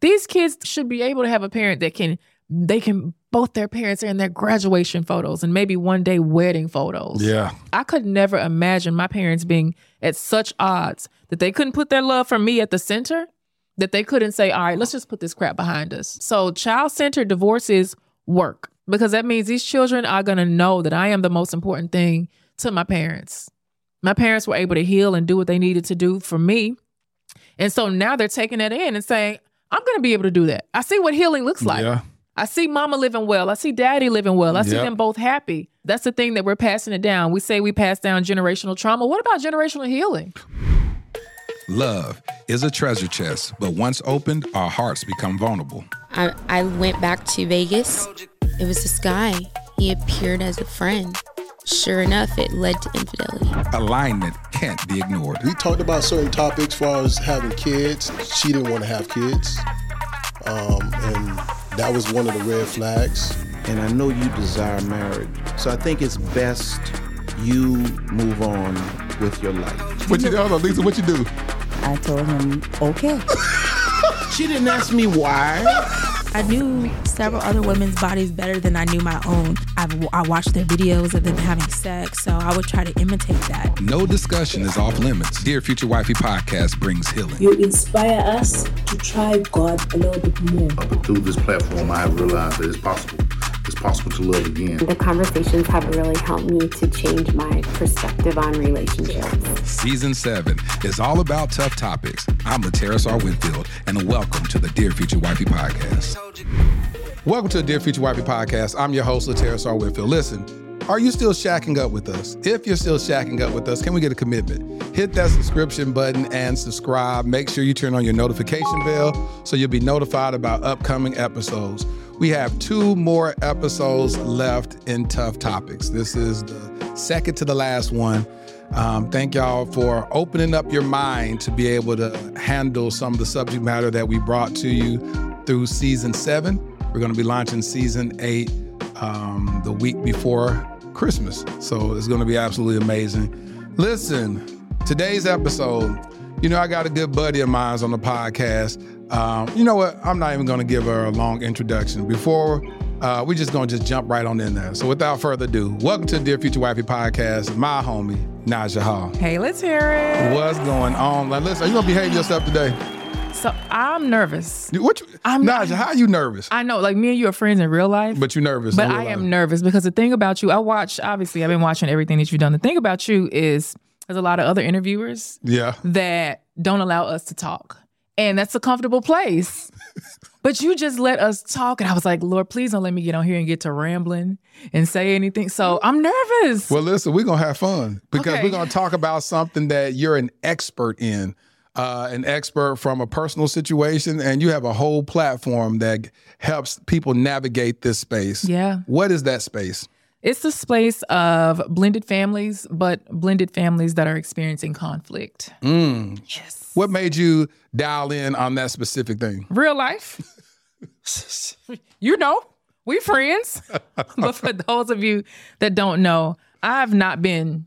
These kids should be able to have a parent that can they can both their parents are in their graduation photos and maybe one day wedding photos. Yeah. I could never imagine my parents being at such odds that they couldn't put their love for me at the center, that they couldn't say, all right, let's just put this crap behind us. So child centered divorces work because that means these children are going to know that I am the most important thing to my parents. My parents were able to heal and do what they needed to do for me. And so now they're taking that in and saying, I'm going to be able to do that. I see what healing looks like. Yeah. I see mama living well. I see daddy living well. I see Yep. them both happy. That's the thing that we're passing it down. We say we pass down generational trauma. What about generational healing? Love is a treasure chest, but once opened, our hearts become vulnerable. I, I went back to Vegas. It was this guy. He appeared as a friend. Sure enough, it led to infidelity. Alignment can't be ignored. We talked about certain topics as far as having kids. She didn't want to have kids. Um, and that was one of the red flags. and I know you desire marriage. So I think it's best you move on with your life. What you do? Hold on, Lisa, what you do? I told him, okay. She didn't ask me why. I knew several other women's bodies better than I knew my own. I've, I watched their videos of them having sex, so I would try to imitate that. No discussion is off limits. Dear Future Wifey podcast brings healing. You inspire us to try God a little bit more. But through this platform, I realized that it's possible. It's possible to love again. The conversations have really helped me to change my perspective on relationships. Season 7 is all about tough topics. I'm Laterras R. Whitfield, and welcome to the Dear Future Wifey podcast. Welcome to the Dear Future Wifey podcast. I'm your host, Laterras R. Whitfield. Listen, are you still shacking up with us? If you're still shacking up with us, can we get a commitment? Hit that subscription button and subscribe. Make sure you turn on your notification bell so you'll be notified about upcoming episodes. We have two more episodes left in Tough Topics. This is the second to the last one. Um, thank y'all for opening up your mind to be able to handle some of the subject matter that we brought to you through season seven. We're going to be launching season eight um, the week before Christmas. So it's going to be absolutely amazing. Listen, today's episode, you know, I got a good buddy of mine on the podcast. Um, you know what? I'm not even going to give her a long introduction. Before uh, we're just going to just jump right on in there. So without further ado, welcome to the Dear Future Wifey podcast. My homie, Naja Hall. Hey, let's hear it. What's going on? Like, listen, are you gonna behave yourself today? So I'm nervous. What? You, I'm Naja, how are you nervous? I know, like me and you are friends in real life. But you're nervous. But I life. am nervous because the thing about you, I watch, obviously, I've been watching everything that you've done. The thing about you is there's a lot of other interviewers Yeah. that don't allow us to talk. And that's a comfortable place. but you just let us talk. And I was like, Lord, please don't let me get on here and get to rambling and say anything. So I'm nervous. Well, listen, we're gonna have fun because Okay. we're gonna talk about something that you're an expert in. Uh, an expert from a personal situation, and you have a whole platform that helps people navigate this space. Yeah. What is that space? It's the space of blended families, but blended families that are experiencing conflict. Mm. Yes. What made you dial in on that specific thing? Real life. you know, we friends. but for those of you that don't know, I've not been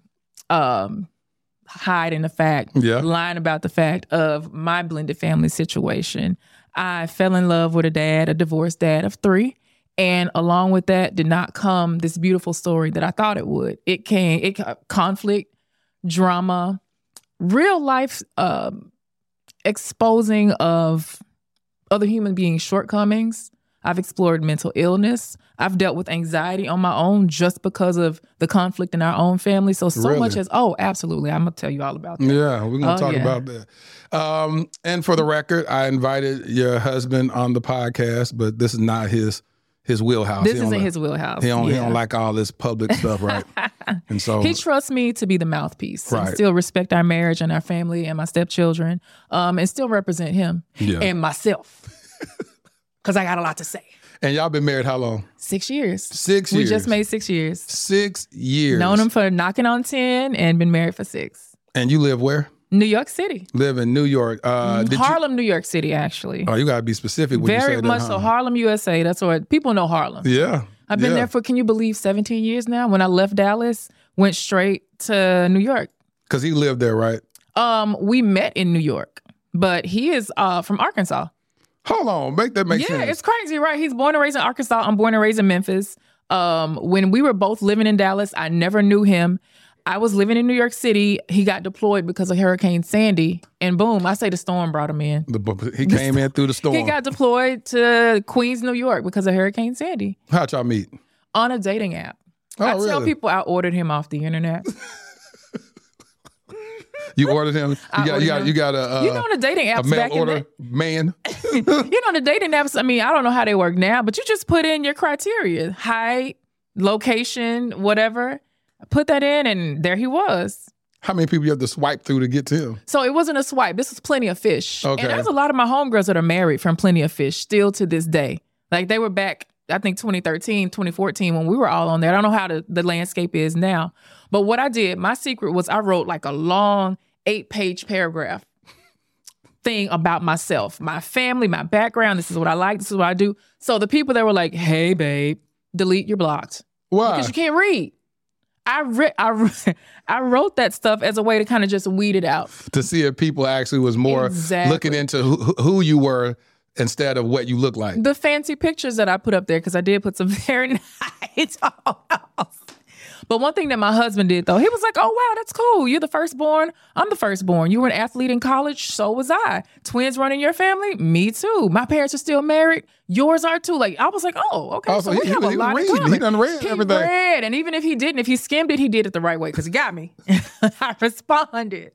um hiding the fact, Yeah. lying about the fact of my blended family situation. I fell in love with a dad, a divorced dad of three. And along with that did not come this beautiful story that I thought it would. It came, it conflict, drama, real life um, exposing of other human beings' shortcomings. I've explored mental illness. I've dealt with anxiety on my own just because of the conflict in our own family. So, so Really? much as, oh, absolutely. I'm going to tell you all about that. Yeah, we're gonna Oh, talk yeah. about that. Um, and for the record, I invited your husband on the podcast, but this is not his his wheelhouse. This He isn't his wheelhouse. He don't, he don't like all this public stuff, right? and so he trusts me to be the mouthpiece and Right. still respect our marriage and our family and my stepchildren um, and still represent him Yeah. and myself because I got a lot to say. and y'all been married how long? Six years. Six We years. just made six years. Six years. Known him for knocking on 10 and been married for six. And you live where? New York City. Live in New York. Uh, you- Harlem, New York City, actually. oh, you gotta be specific when you Very say that. much huh? so. Harlem, USA. That's what people know Harlem. Yeah. I've been yeah. there for, can you believe, 17 years now? When I left Dallas, went straight to New York. Cause he lived there, right? Um, we met in New York, but he is uh from Arkansas. Hold on, make that make yeah, sense. Yeah, it's crazy, right? He's born and raised in Arkansas. I'm born and raised in Memphis. Um, when we were both living in Dallas, I never knew him. I was living in New York City. He got deployed because of Hurricane Sandy, and boom, I say the storm brought him in. The, he came in through the storm. He got deployed to Queens, New York because of Hurricane Sandy How'd y'all meet? on a dating app. Oh, I tell people I ordered him off the internet. You ordered him. You I got, you got, you got a. Uh, you know the dating a apps back in order the man. you know the dating apps. I mean, I don't know how they work now, but you just put in your criteria: height, location, whatever. Put that in, and there he was. How many people you have to swipe through to get to him? So it wasn't a swipe. This was Plenty of Fish. Okay. And there's a lot of my homegirls that are married from Plenty of Fish still to this day. Like they were back, I think 2013, 2014 when we were all on there. I don't know how the, the landscape is now. But what I did, my secret was I wrote like a long eight page paragraph thing about myself, my family, my background. This is what I like. This is what I do. So the people that were like, hey, babe, delete your blocked. Why? Because you can't read. I, re- I, re- I wrote that stuff as a way to kind of just weed it out. to see if people actually was more Exactly. looking into who, who you were instead of what you look like. the fancy pictures that I put up there because I did put some very nice. but one thing that my husband did though, he was like, "Oh wow, that's cool. You're the firstborn. I'm the firstborn. You were an athlete in college. So was I. Twins running your family. Me too. My parents are still married. Yours are too. Like I was like, oh okay. Oh, so so we he- have he a lot reading. in He done read He everything. read, and even if he didn't, if he skimmed it, he did it the right way because he got me. I responded.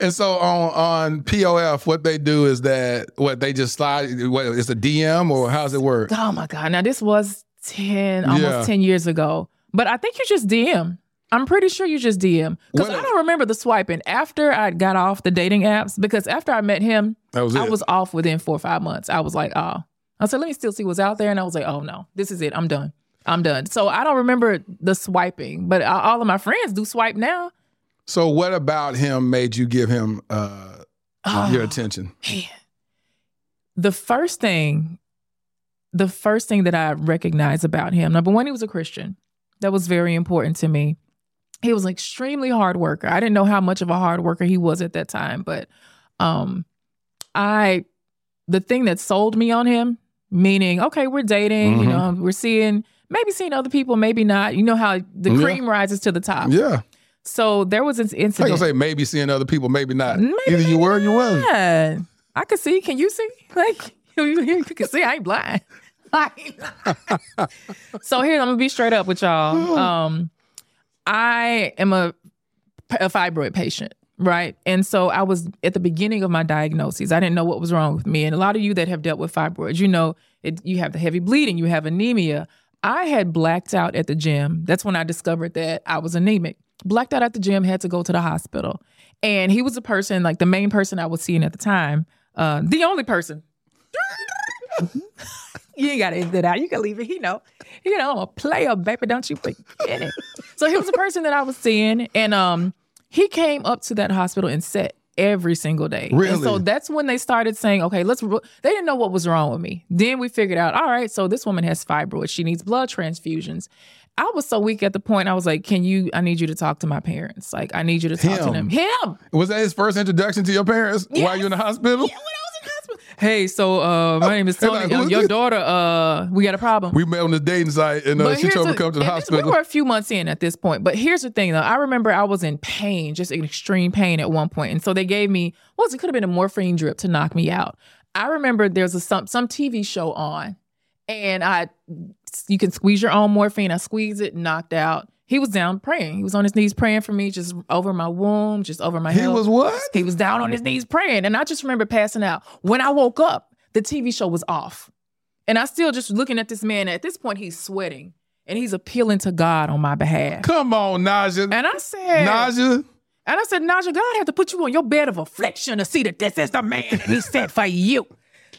And so on on POF, what they do is that what they just slide. What it's a DM or how's it work? Oh my God. Now this was 10, almost Yeah. 10 years ago. But I think you just DM. I'm pretty sure you just DM. Because I don't remember the swiping after I got off the dating apps. Because after I met him, That was I was off within four or five months. I was like, oh. I said, let me still see what's out there. And I was like, oh no, this is it. I'm done. I'm done. So I don't remember the swiping, but all of my friends do swipe now. So what about him made you give him uh, Ah. your attention? the first thing the first thing that i recognized about him number one he was a christian that was very important to me he was an extremely hard worker i didn't know how much of a hard worker he was at that time but um i the thing that sold me on him meaning okay we're dating you Mhm. know we're seeing maybe seeing other people maybe not you know how the Yeah. cream rises to the top Yeah. so there was an I incident gonna say maybe seeing other people, maybe not. Maybe, Either you were or you wasn't. yeah, I could see. Can you see? Like you, you, you can see. I ain't blind. So here, I'm gonna be straight up with y'all. Um, I am a, a fibroid patient, right? And so I was at the beginning of my diagnoses. I didn't know what was wrong with me. And a lot of you that have dealt with fibroids, you know, it, you have the heavy bleeding, you have anemia. I had blacked out at the gym. That's when I discovered that I was anemic. Blacked out at the gym, had to go to the hospital. And he was a person, like the main person I was seeing at the time, uh, the only person. you ain't gotta edit that out. You can leave it. He know. You know, I'm a player, baby. Don't you forget it. So he was a person that I was seeing, and um, he came up to that hospital and sat every single day. And Really? so that's when they started saying, okay, let's. They didn't know what was wrong with me. Then we figured out, all right, so this woman has fibroids. She needs blood transfusions. I was so weak at the point. I was like, can you? I need you to talk to my parents. Like, I need you to talk to them. Him. Him. Was that his first introduction to your parents while you in the hospital? Hey, so uh, my name is Tony. like, Uh, your this?" daughter, uh, we got a problem. We met on the dating site, and uh, she told me to come to the hospital. We were a few months in at this point, but here's the thing though. I remember I was in pain, just in extreme pain at one point, and so they gave me what was it? Could have been a morphine drip to knock me out. I remember there's a some some TV show on, and I you can squeeze your own morphine. I squeezed it, knocked out. He was down praying. He was on his knees praying for me, just over my womb, just over my head. He health. was what? He was down on his knees praying, and I just remember passing out. When I woke up, the TV show was off. And I still just looking at this man. At this point, he's sweating and he's appealing to God on my behalf. Come on, Naja. And I said, Naja. And I said, Naja, God had to put you on your bed of affliction to see that this is the man that he sent for you.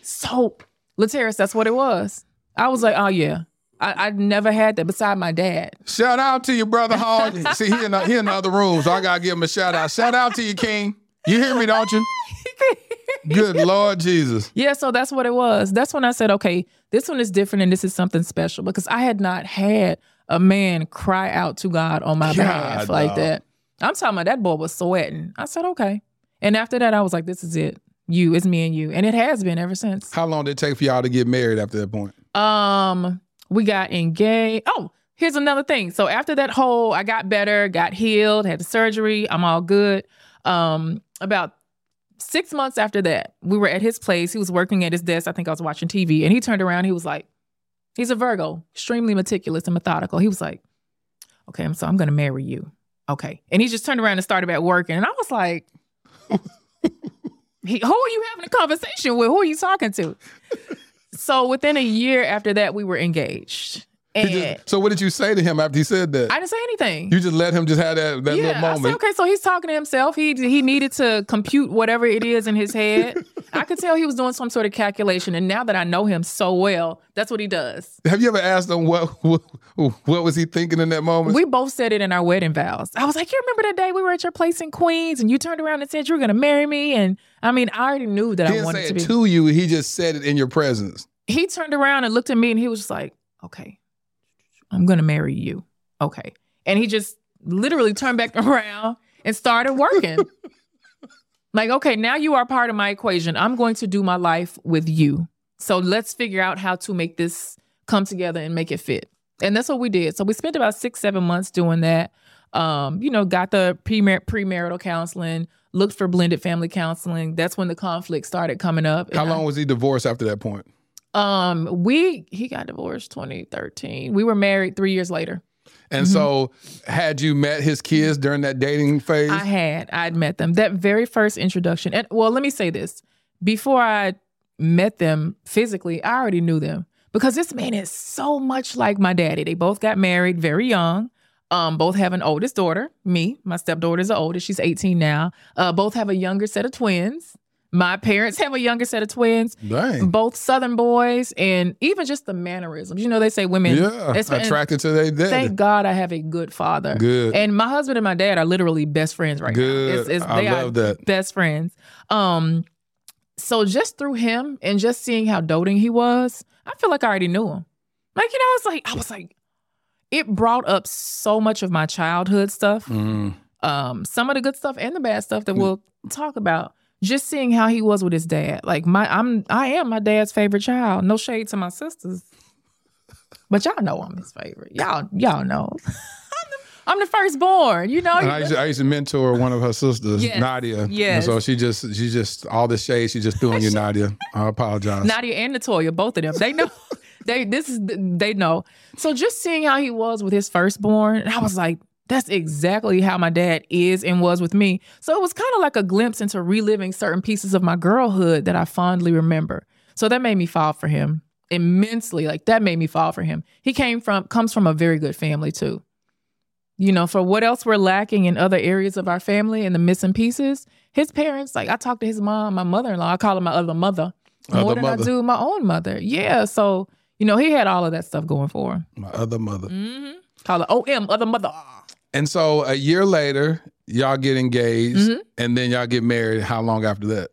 So, Laterras, that's what it was. I was like, oh yeah. I, I never had that beside my dad. Shout out to your brother Hall. See, he in, the, he in the other room, so I gotta give him a shout out. Shout out to you, King. You hear me, don't you? Good Lord Jesus. Yeah, so that's what it was. That's when I said, okay, this one is different and this is something special because I had not had a man cry out to God on my behalf like dog. that. I'm talking about that boy was sweating. I said, okay. And after that, I was like, this is it. You, it's me and you. And it has been ever since. How long did it take for y'all to get married after that point? Um, we got engaged. Oh, here's another thing. So after that whole, I got better, got healed, had the surgery, I'm all good. Um, about six months after that, we were at his place. He was working at his desk. I think I was watching TV, and he turned around. He was like, "He's a Virgo, extremely meticulous and methodical." He was like, "Okay, so I'm gonna marry you." Okay, and he just turned around and started back working, and I was like. He, who are you having a conversation with? Who are you talking to? So within a year after that, we were engaged. And just- so what did you say to him after he said that? I didn't say anything. you just let him just have that, that yeah, little I moment. said, okay, so he's talking to himself. He he needed to compute whatever it is in his head. I could tell he was doing some sort of calculation. And now that I know him so well, that's what he does. Have you ever asked him what, what what was he thinking in that moment? We both said it in our wedding vows. I was like, you remember that day we were at your place in Queens and you turned around and said you were gonna marry me? And I mean, I already knew that he I wanted say to be. to you. He just said it in your presence. He turned around and looked at me and he was just like, okay, I'm going to marry you. Okay. And he just literally turned back around and started working. like, okay, now you are part of my equation. I'm going to do my life with you. So let's figure out how to make this come together and make it fit. And that's what we did. So we spent about six, seven months doing that. Um, you know, got the premar- premarital counseling, looked for blended family counseling. That's when the conflict started coming up. How And I- long was he divorced after that point? Um, we he got divorced 2013. We were married three years later. And so, had you met his kids during that dating phase? I had I'd met them that very first introduction. And well, let me say this: before I met them physically, I already knew them because this man is so much like my daddy. They both got married very young. Um, both have an oldest daughter, me. My stepdaughter is the oldest; she's 18 now. Uh, both have a younger set of twins. My parents have a younger set of twins. Dang. Both Southern boys, and even just the mannerisms. You know, they say women yeah, attracted to their daddy. Thank God I have a good father. Good. And my husband and my dad are literally best friends right Good. now. It's, it's, I they love are that. best friends. Um, so just through him and just seeing how doting he was, I feel like I already knew him. Like you know, it's like I was like, it brought up so much of my childhood stuff. Mm. Um, some of the good stuff and the bad stuff that we'll talk about. Just seeing how he was with his dad. Like my I'm I am my dad's favorite child. No shade to my sisters. But y'all know I'm his favorite. Y'all, y'all know. I'm, the, I'm firstborn, you know. And I used, to, I used to mentor one of her sisters, Yes. Nadia. Yes. And so she just, she just, all the shade she just threw on you, Nadia. I apologize. Nadia and Natoya, both of them. They know. they this is they know. So just seeing how he was with his firstborn, I was like, that's exactly how my dad is and was with me. So it was kind of like a glimpse into reliving certain pieces of my girlhood that I fondly remember. So that made me fall for him immensely. Like that made me fall for him. He came from comes from a very good family too. You know, for what else we're lacking in other areas of our family and the missing pieces, his parents, like I talked to his mom, my mother-in-law, I call her my other mother. More Other than mother. I do my own mother. Yeah. So, you know, he had all of that stuff going for him. My other mother. Mm-hmm. Call her OM, other mother. And so a year later, y'all get engaged, Mhm. and then y'all get married. How long after that?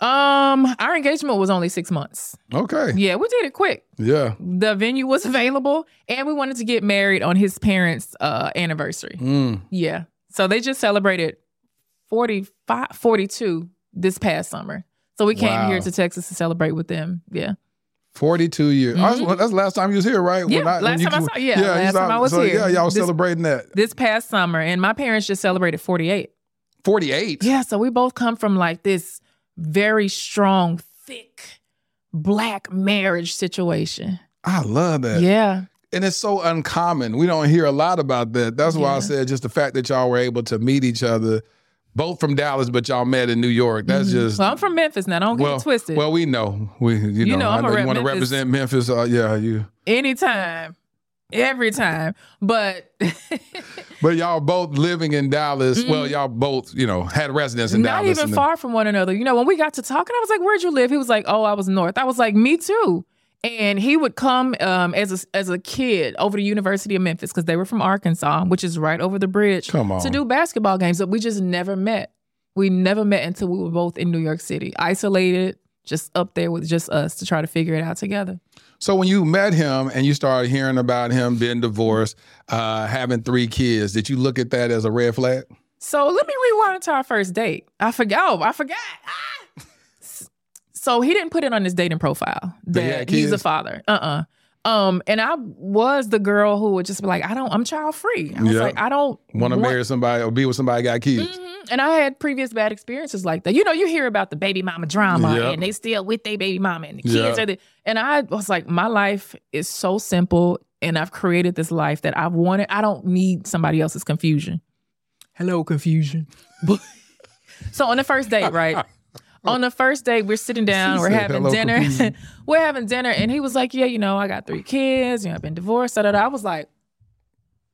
Um, our engagement was only six months. Okay. Yeah, we did it quick. Yeah. The venue was available, and we wanted to get married on his parents' uh, anniversary. Mm. Yeah. So they just celebrated 45, 42 this past summer. So we came Wow. here to Texas to celebrate with them. Yeah. 42 years. Oh, that's, that's the last time you was here, right? Mm-hmm. Yeah, last you- time I saw- yeah, you last time I was so, here. Yeah, y'all was This- celebrating that. This past summer, and my parents just celebrated 48. 48? Yeah. So we both come from like this very strong, thick black marriage situation. I love that. Yeah. And it's so uncommon. We don't hear a lot about that. That's why I said just the fact that y'all were able to meet each other, both from Dallas, but y'all met in New York. That's Mhm. just Well, I'm from Memphis now. Don't get well, it twisted. Well, we know. We you, You know, know, I I'm a know you want to represent Memphis. Uh, yeah, you. Anytime. Every time. But But y'all both living in Dallas. Well, y'all both, you know, had residence in Mm-hmm. not even and then- far from one another. You know, when we got to talking, I was like, "Where'd you live?" He was like, "Oh, I was north." I was like, "Me too." And he would come um, as a, as a kid over to University of Memphis because they were from Arkansas, which is right over the bridge, to do basketball games. But we just never met. We never met until we were both in New York City, isolated, just up there with just us to try to figure it out together. So when you met him and you started hearing about him being divorced, uh, having three kids, did you look at that as a red flag? So let me rewind to our first date. I forgot. Oh, I forgot. Ah. So he didn't put it on his dating profile That he he's a father. Uh uh Um, and I was the girl who would just be like, I don't, I'm child free. I was Yeah. like, I don't Want to marry somebody or be with somebody that got kids? Mm-hmm. And I had previous bad experiences like that. You know, you hear about the baby mama drama Yep. and they still with their baby mama and the kids Yeah. are the, and I was like, my life is so simple and I've created this life that I've wanted. I don't need somebody else's confusion. Hello, confusion. so on the first date, right? On the first date, we're sitting down, we're having dinner. we're having dinner, and he was like, Yeah, you know, I got three kids, you know, I've been divorced. Da, da, da. I was like,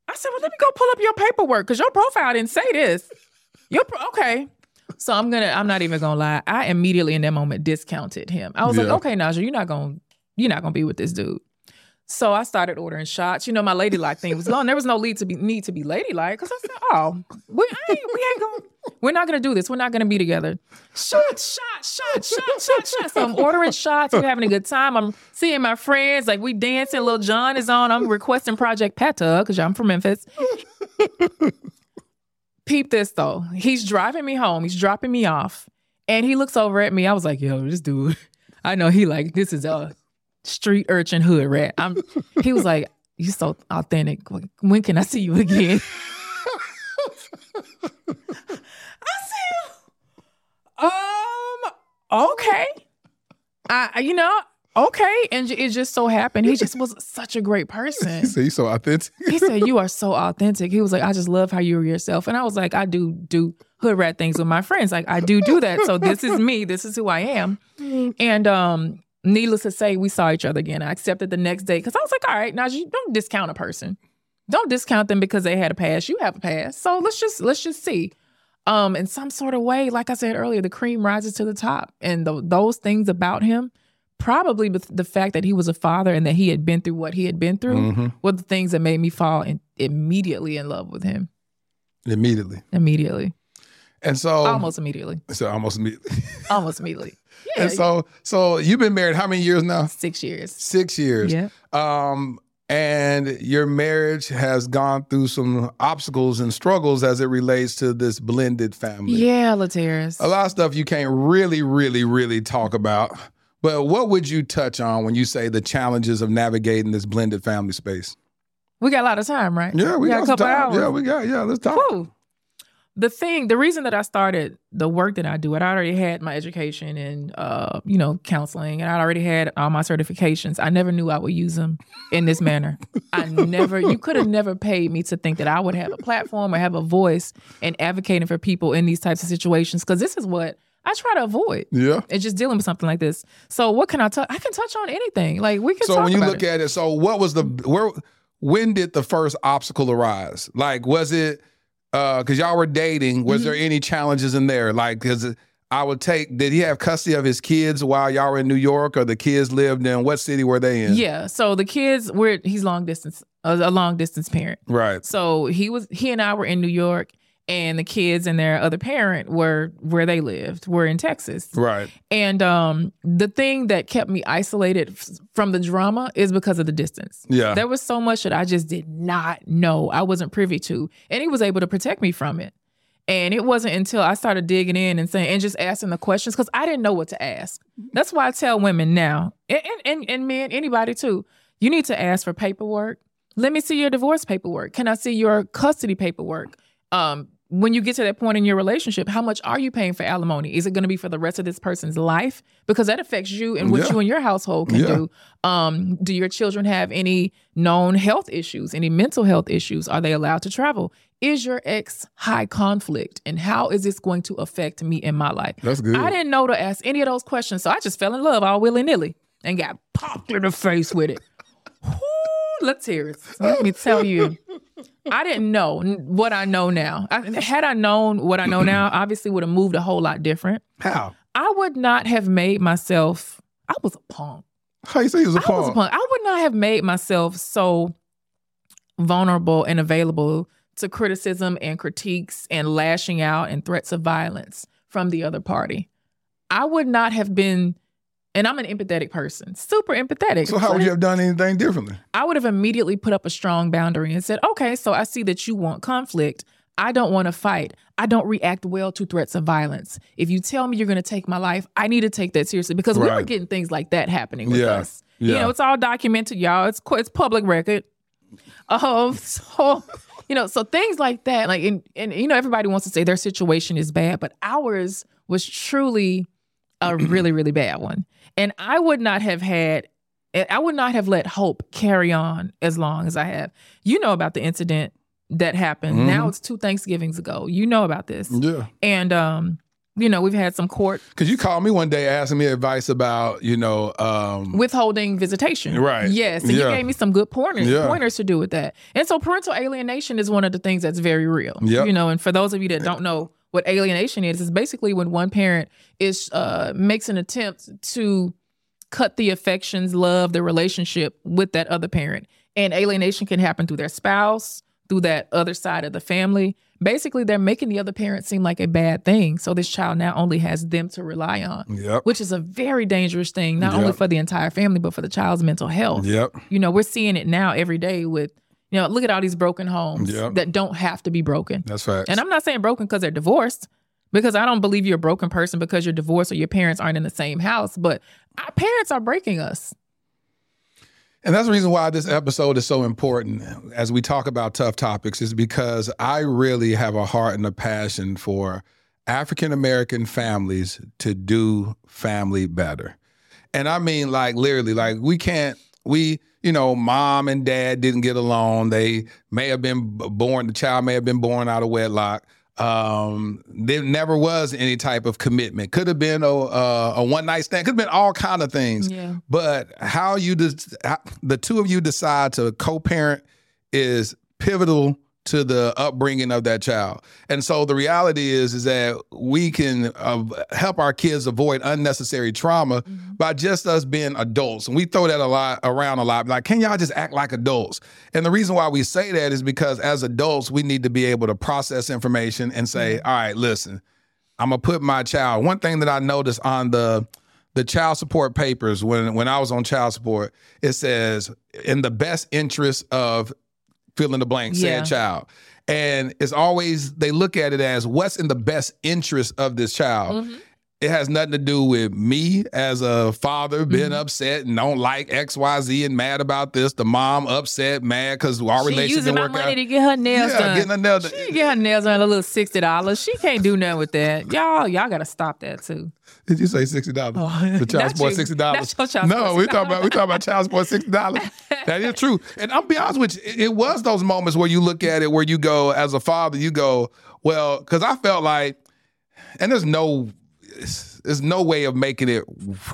I said, Well, let me go pull up your paperwork because your profile didn't say this. Your pro- okay. So I'm gonna, I'm not even gonna lie. I immediately in that moment discounted him. I was Yeah. like, okay, Naja, you're not gonna, you're not gonna be with this dude. So I started ordering shots. You know, my ladylike thing was gone. There was no need to be need to be ladylike because I said, "Oh, we ain't, we ain't going. We're not gonna do this. We're not gonna be together." Shots, shots, shots, shots, shots, shots. So I'm ordering shots. We're having a good time. I'm seeing my friends. Like we dancing. Lil Jon is on. I'm requesting Project Pat because I'm from Memphis. Peep this though. He's driving me home. He's dropping me off, and he looks over at me. I was like, "Yo, this dude." I know he like this is a street urchin hood rat. I'm. He was like, "You so authentic. When can I see you again?" I said, "Um, okay. I, I- you know, okay." And it just so happened he just was such a great person. He said, "You so authentic." He said, "You are so authentic." He was like, "I just love how you are yourself," and I was like, "I do do hood rat things with my friends. Like I do do that. So this is me. This is who I am." And um, needless to say, we saw each other again. I accepted the next day because I was like, "All right, now you don't discount a person. Don't discount them because they had a past. You have a past. So let's just let's just see." Um, in some sort of way, like I said earlier, the cream rises to the top, and th- those things about him, probably with the fact that he was a father and that he had been through what he had been through, Mhm. were the things that made me fall in, immediately in love with him. Immediately. Immediately, And so almost immediately, So almost immediately. almost immediately. Yeah, and so so you've been married how many years now? six years. Six years. Yeah. Um, and your marriage has gone through some obstacles and struggles as it relates to this blended family. Yeah, Laterras. A lot of stuff you can't really, really, really talk about. But what would you touch on when you say the challenges of navigating this blended family space? We got a lot of time, right? Yeah, we, got, a some couple time. hours. Yeah, we got. Yeah, let's talk. The thing, the reason that I started the work that I do, and I already had my education in, uh, you know, counseling, and I already had all my certifications. I never knew I would use them in this manner. I never, you could have never paid me to think that I would have a platform or have a voice in advocating for people in these types of situations, because this is what I try to avoid. Yeah. It's just dealing with something like this. So, what can I touch? I can touch on anything. Like we can. So when you look it. at it, so what was the where? When did the first obstacle arise? Like, was it because y'all were dating? Was Mm-hmm. there any challenges in there? Like, because I would take, did he have custody of his kids while y'all were in New York, or the kids lived in what city were they in? Yeah. So the kids were he's long distance a, a long distance parent. Right. So he was he and I were in New York and the kids and their other parent were where they lived, were in Texas. Right. And um, the thing that kept me isolated f- from the drama is because of the distance. Yeah. There was so much that I just did not know. I wasn't privy to. And he was able to protect me from it. And it wasn't until I started digging in and saying and just asking the questions because I didn't know what to ask. That's why I tell women now, and, and, and, and men, anybody too, you need to ask for paperwork. Let me see your divorce paperwork. Can I see your custody paperwork? Um, when you get to that point in your relationship, how much are you paying for alimony? Is it going to be for the rest of this person's life? Because that affects you and what Yeah. you and your household can Yeah. do. Um, do your children have any known health issues, any mental health issues? Are they allowed to travel? Is your ex high conflict? And how is this going to affect me in my life? That's good. I didn't know to ask any of those questions. So I just fell in love all willy nilly and got popped in the face with it. Whoo, let's hear it. Let me tell you. I didn't know what I know now. I, had I known what I know now, obviously would have moved a whole lot different. How? I would not have made myself. I was a punk. How you say he was a I was a punk? punk. I would not have made myself so vulnerable and available to criticism and critiques and lashing out and threats of violence from the other party. I would not have been, and I'm an empathetic person, super empathetic. So how would you have done anything differently? I would have immediately put up a strong boundary and said, okay, so I see that you want conflict. I don't want to fight. I don't react well to threats of violence. If you tell me you're going to take my life, I need to take that seriously because we were getting things like that happening with Yeah. us. You know, it's all documented, y'all. It's it's public record. Um, so you know, so things like that, like, and, and you know, everybody wants to say their situation is bad, but ours was truly a really, really bad one. And I would not have had, I would not have let hope carry on as long as I have. You know about the incident that happened. Now Mhm. it's two Thanksgivings ago. You know about this. Yeah. And, um, you know, we've had some court Because you called me one day asking me advice about, you know, um, withholding visitation. Right. Yes. And Yeah. you gave me some good pointers, Yeah. pointers to do with that. And so parental alienation is one of the things that's very real. Yep. You know, and for those of you that don't know what alienation is, Is basically when one parent is uh makes an attempt to cut the affections, love, the relationship with that other parent. And alienation can happen through their spouse, through that other side of the family. Basically, they're making the other parent seem like a bad thing. So this child now only has them to rely on Yep. which is a very dangerous thing, not only for the entire family, but for the child's mental health. Yep. You know, we're seeing it now every day with, you know, look at all these broken homes Yep. that don't have to be broken. That's facts. And I'm not saying broken because they're divorced, because I don't believe you're a broken person because you're divorced or your parents aren't in the same house, but our parents are breaking us. And that's the reason why this episode is so important as we talk about tough topics, is because I really have a heart and a passion for African American families to do family better. And I mean, like, literally, like, we can't, we, you know, mom and dad didn't get along. They may have been born, the child may have been born out of wedlock. Um, there never was any type of commitment. Could have been a, a, a one night stand. Could have been all kind of things. Yeah. But how you how- the two of you decide to co-parent is pivotal to the upbringing of that child. And so the reality is is that we can uh, help our kids avoid unnecessary trauma by just us being adults. And we throw that a lot around a lot. Like, can y'all just act like adults? And the reason why we say that is because as adults, we need to be able to process information and say, all right, listen, I'm gonna put my child. One thing that I noticed on the the child support papers when when I was on child support, it says in the best interest of fill in the blank Yeah. said child. And it's always they look at it as what's in the best interest of this child. Mm-hmm. It has nothing to do with me as a father being Mm-hmm. upset and don't like X, Y, Z and mad about this. The mom upset, mad because our She relationship using work money out. to get her nails Yeah, done. getting her nails done. She get her nails done a little sixty dollars. She can't do nothing with that. Y'all, y'all gotta stop that too. Did you say sixty dollars? Oh, the child support sixty dollars. Not your child No, we talking about we talking about child support sixty dollars. that is true. And I'll be honest with you, it, it was those moments where you look at it where you go as a father, you go, well, because I felt like, and there's no, there's no way of making it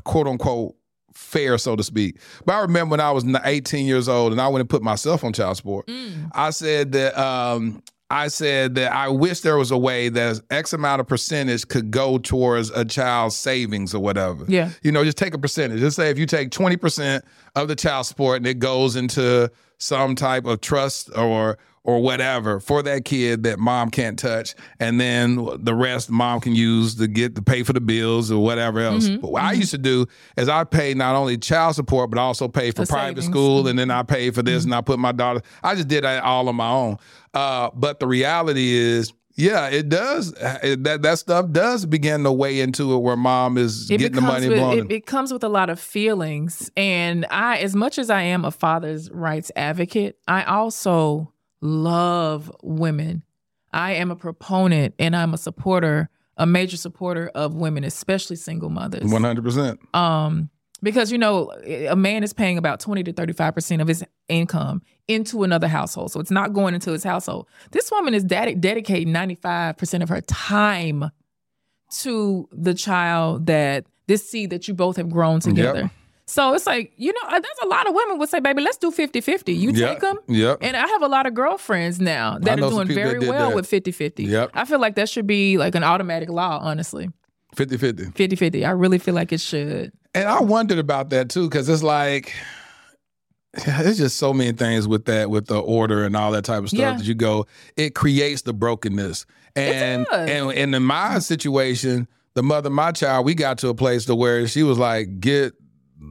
quote unquote fair, so to speak. But I remember when I was 18 years old and I went and put myself on child support. I said that um, I said that I wish there was a way that X amount of percentage could go towards a child's savings or whatever. Yeah. You know, just take a percentage. Just say if you take 20% of the child support and it goes into some type of trust or or whatever for that kid that mom can't touch, and then the rest mom can use to get to pay for the bills or whatever else. Mhm, But what I used to do is I paid not only child support but I also pay for The private savings. school, and then I paid for this, and I put my daughter. I just did that all on my own. Uh, but the reality is. Yeah, it does. It- that that stuff does begin to weigh into it, where mom is it getting the money. with, blown. it, it comes with a lot of feelings and i as much as i am a father's rights advocate i also love women. I am a proponent and i'm a supporter a major supporter of women especially single mothers. One hundred percent. um because you know a man is paying about 20 to 35 percent of his income into another household. So it's not going into his household. This woman is ded- dedicating 95 percent of her time to the child that this seed that you both have grown together. Yep. So it's like you know uh, there's a lot of women would say baby let's do 50-50 you Yep. take them Yep. and i have a lot of girlfriends now that are doing very well that. with 50-50 Yep. i feel like that should be like an automatic law honestly 50 50. 50-50 i really feel like it should And I wondered about that too, because it's like there's just so many things with that, with the order and all that type of stuff Yeah. that you go, it creates the brokenness. And and and in my situation, the mother my child, we got to a place to where she was like, get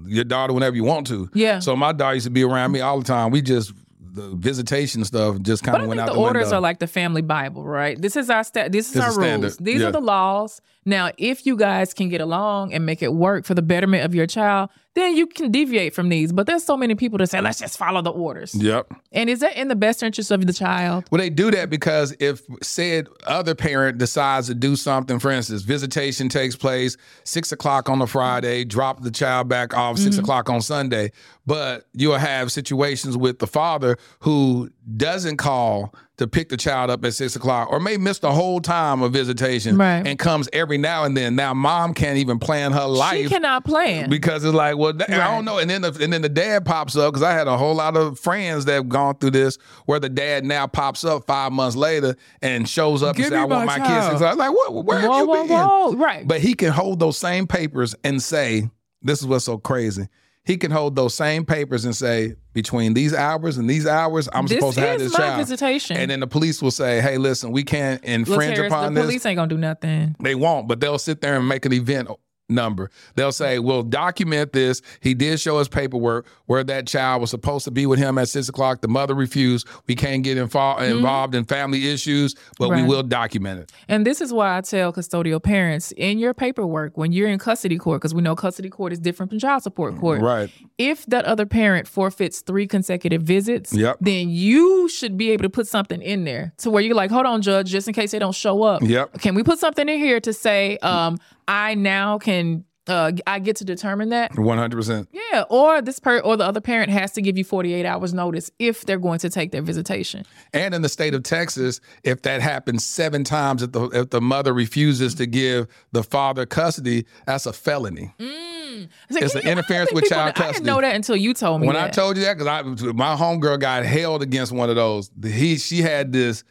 your daughter whenever you want to. Yeah. So my daughter used to be around me all the time. We just the visitation stuff just kind of went out the the orders window. are like the family Bible, right? This is our sta- this is This our rules. standard. These Yeah. are the laws. Now, if you guys can get along and make it work for the betterment of your child, then you can deviate from these. But there's so many people that say, let's just follow the orders. Yep. And is that in the best interest of the child? Well, they do that because if said other parent decides to do something, for instance, visitation takes place six o'clock on a Friday, drop the child back off 6 Mm-hmm. o'clock on Sunday, but you'll have situations with the father who doesn't call to pick the child up at six o'clock or may miss the whole time of visitation Right. and comes every now and then. Now mom can't even plan her life She cannot plan. because it's like, well, th- I don't know. And then the, and then the dad pops up because I had a whole lot of friends that have gone through this where the dad now pops up five months later and shows up Give and say, me "I want my child." kids." So I'm like, what? Where have you whoa, been? whoa. Right. But he can hold those same papers and say, "This is what's so crazy." He can hold those same papers and say, "Between these hours and these hours, I'm This supposed to have is this my child." visitation. And then the police will say, "Hey, listen, we can't infringe Laterras, upon the this." police ain't gonna do nothing. They won't, but they'll sit there and make an event number. They'll say, "We'll document this. He did show us paperwork where that child was supposed to be with him at six o'clock. The mother refused. We can't get info- involved in family issues, but we Mm-hmm. Will document it." And this is why I tell custodial parents in your paperwork when you're in custody court, because we know custody court is different from child support court. Right. If that other parent forfeits three consecutive visits, Yep. then you should be able to put something in there to where you're like, hold on, judge, just in case they don't show up. Yep. Can we put something in here to say, um, I now can, uh, I get to determine that? One hundred percent. Yeah, or this per or the other parent has to give you 48 hours notice if they're going to take their visitation. And in the state of Texas, if that happens seven times, if the if the mother refuses to give the father custody, that's a felony. It's, like, It's an interference with child custody. I didn't know that until you told me when that. I told you that, because I my homegirl got held against one of those. He she had this.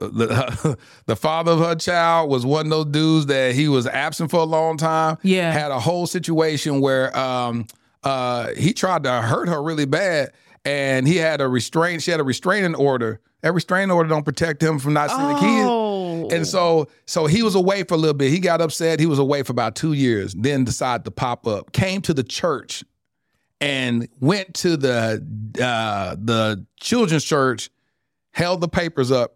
The, the father of her child was one of those dudes that he was absent for a long time. Yeah. had a whole situation where um uh he tried to hurt her really bad, and he had a restraint. She had a restraining order. That restraining order don't protect him from not seeing the kids. Oh. And so so he was away for a little bit. He got upset. He was away for about two years. Then decided to pop up. Came to the church and went to the uh the children's church, held the papers up.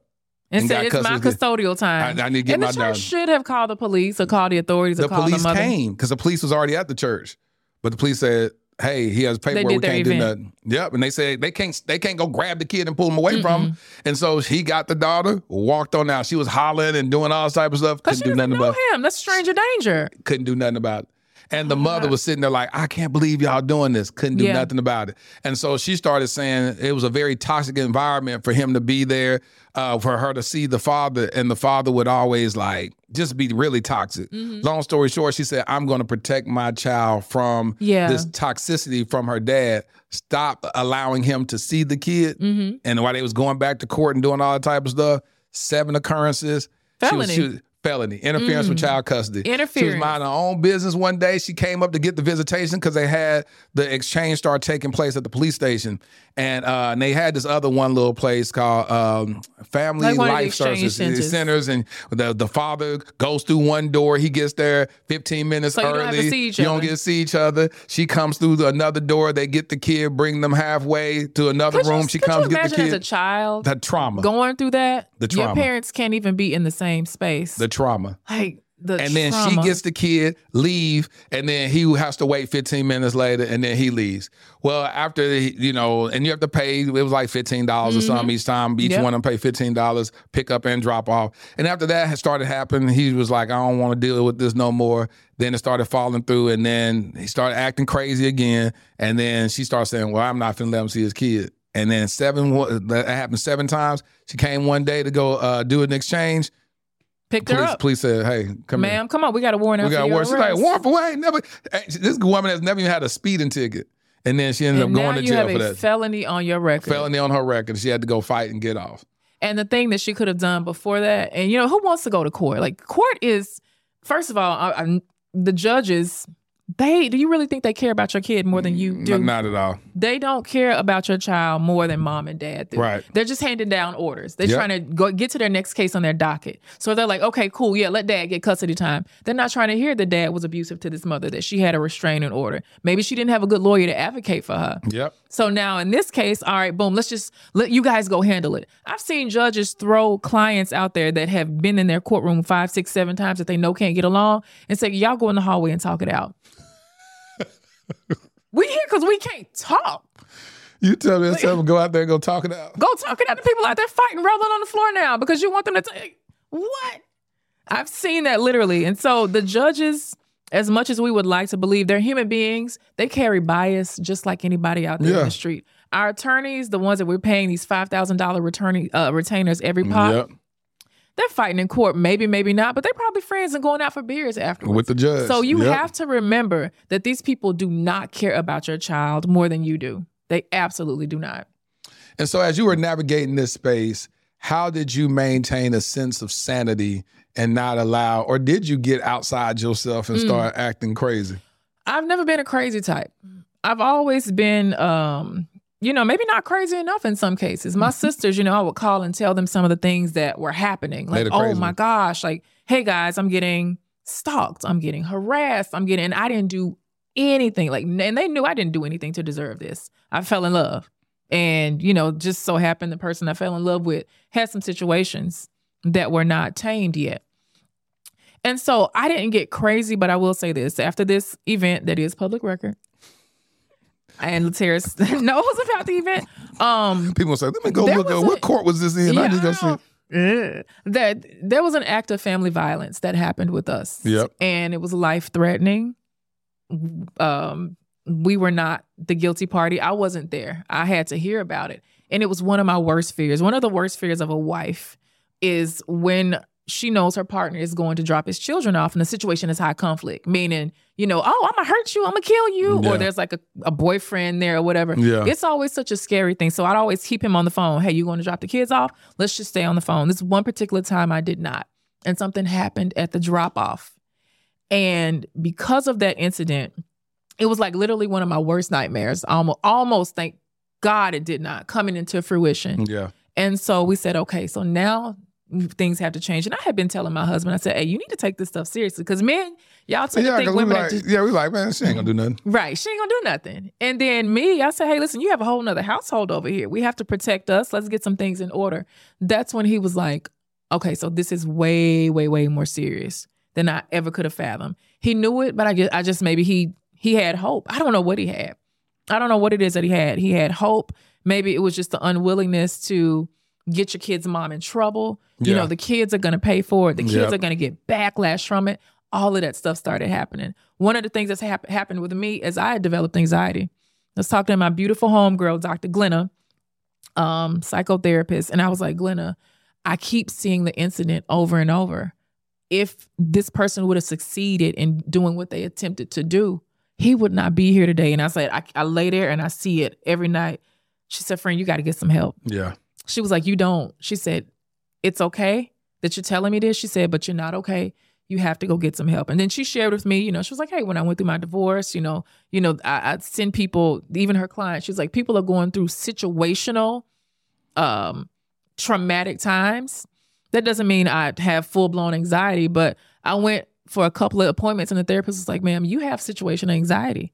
And and said it's my custodial time. I- I need to get and the church should have called the police or called the authorities or The called police the mother. came because the police was already at the church, but the police said, "Hey, he has paperwork. We can't do event. nothing." Yep, and they said they can't they can't go grab the kid and pull him away from him. And so he got the daughter, walked on out. She was hollering and doing all this type of stuff. Couldn't do nothing about. him. That's stranger danger. couldn't do nothing about it. And the oh, mother was sitting there like, I can't believe y'all doing this. Couldn't do Yeah. nothing about it. And so she started saying it was a very toxic environment for him to be there, uh, for her to see the father, and the father would always like just be really toxic. Mm-hmm. Long story short, she said, I'm going to protect my child from Yeah. this toxicity from her dad. Stop allowing him to see the kid. Mm-hmm. And while they was going back to court and doing all that type of stuff, seven occurrences. She was- Felony. she was- felony, interference with Mm. child custody. Interference. She was minding her own business one day. She came up to get the visitation because they had the exchange start taking place at the police station. And, uh, and they had this other one little place called um, Family Like one of the Life Services centers. centers. And the, the father goes through one door. He gets there 15 minutes So you early. don't see each you don't get to see each other. She comes through the, another door. They get the kid, bring them halfway to another Could you- room. she comes you get the kid. as a child the trauma. going through that? The trauma. Your parents can't even be in the same space. the trauma. like the and then trauma. she gets the kid, leave, and then he has to wait 15 minutes later, and then he leaves. Well, after he- you know, and you have to pay. It was like fifteen dollars or something each time. Each Yep. one of them pay fifteen dollars, pick up and drop off. And after that had started happening, he was like, I don't want to deal with this no more. Then it started falling through, and then he started acting crazy again. And then she started saying, Well, I'm not finna let him see his kid. And then seven, that happened seven times. She came one day to go uh, do an exchange. Picked her Police, up. police said, "Hey, come here." Ma'am, come on, we got a warrant We got your warrant. She's like, warrant for what? Never. This woman has never even had a speeding ticket, and then she ended And up going to jail for a that felony on your record. felony on her record. She had to go fight and get off. And the thing that she could have done before that, and you know, who wants to go to court? Like court is, first of all, I, the judges. They do you really think they care about your kid more than you mm, do? Not, not at all. They don't care about your child more than mom and dad do. Right. They're just handing down orders. They're Yep. trying to go get to their next case on their docket. So they're like, okay, cool, yeah, let dad get custody time. They're not trying to hear that dad was abusive to this mother, that she had a restraining order. Maybe she didn't have a good lawyer to advocate for her. Yep. So now in this case, all right, boom, let's just let you guys go handle it. I've seen judges throw clients out there that have been in their courtroom five, six, seven times that they know can't get along and say, y'all go in the hallway and talk it out. We here because we can't talk. You tell me yourself go out there and go talk it out. Go talk it out to people out there fighting, rolling on the floor now because you want them to take what? I've seen that literally. And so the judges, as much as we would like to believe they're human beings, they carry bias just like anybody out there in the street. Our attorneys, the ones that we're paying these five thousand dollar returning uh, retainers every pop, Yep. They're fighting in court. Maybe, maybe not, but they're probably friends and going out for beers afterwards. With the judge. So you Yep. have to remember that these people do not care about your child more than you do. They absolutely do not. And so, as you were navigating this space, how did you maintain a sense of sanity and not allow, or did you get outside yourself and Mm. start acting crazy? I've never been a crazy type. I've always been, um, you know, maybe not crazy enough in some cases. My sisters, you know, I would call and tell them some of the things that were happening. Like, oh my gosh, like, hey guys, I'm getting stalked. I'm getting harassed. I'm getting, and I didn't do anything. Like, and they knew I didn't do anything to deserve this. I fell in love. And, you know, just so happened the person I fell in love with had some situations that were not tamed yet. And so I didn't get crazy, but I will say this after this event that is public record, and Laterras knows about the event. Um, People say, let me go look at was what court was this in? I just go see. Ugh. that there was an act of family violence that happened with us. Yep. And it was life threatening. Um, we were not the guilty party. I wasn't there. I had to hear about it. And it was one of my worst fears. One of the worst fears of a wife is when she knows her partner is going to drop his children off and the situation is high conflict, meaning, you know, oh, I'm gonna hurt you, I'm gonna kill you, Yeah. or there's like a, a boyfriend there or whatever. Yeah. It's always such a scary thing. So I'd always keep him on the phone. Hey, you going to drop the kids off? Let's just stay on the phone. This one particular time I did not. And something happened at the drop off. And because of that incident, it was like literally one of my worst nightmares. Almost, almost thank God it did not coming into fruition. Yeah. And so we said, okay, so now things have to change. And I had been telling my husband, I said, hey, you need to take this stuff seriously. Because men, y'all tend to Yeah, think 'cause we women like, just yeah, we like, man, she ain't gonna do nothing. Right. She ain't gonna do nothing. And then me, I said, hey, listen, you have a whole nother household over here. We have to protect us. Let's get some things in order. That's when he was like, okay, so this is way, way, way more serious than I ever could have fathomed. He knew it, but I just I just maybe he he had hope. I don't know what he had. I don't know what it is that he had. He had hope. Maybe it was just the unwillingness to get your kid's mom in trouble. You know, the kids are gonna pay for it. The kids Yep. are gonna get backlash from it. All of that stuff started happening. One of the things that's hap- happened with me is I had developed anxiety. I was talking to my beautiful homegirl, Dr. Glenna, um, psychotherapist, and I was like, Glenna, I keep seeing the incident over and over. If this person would have succeeded in doing what they attempted to do, he would not be here today. And I said, I, I lay there and I see it every night. She said, friend, you got to get some help. Yeah. She was like, You don't. She said, It's okay. that you're telling me this. She said, but you're not okay. You have to go get some help. And then she shared with me, you know, she was like, hey, when I went through my divorce, you know, you know, I, I send people, even her clients, she's like, people are going through situational, um, traumatic times. That doesn't mean I have full blown anxiety, but I went for a couple of appointments and the therapist was like, ma'am, you have situational anxiety.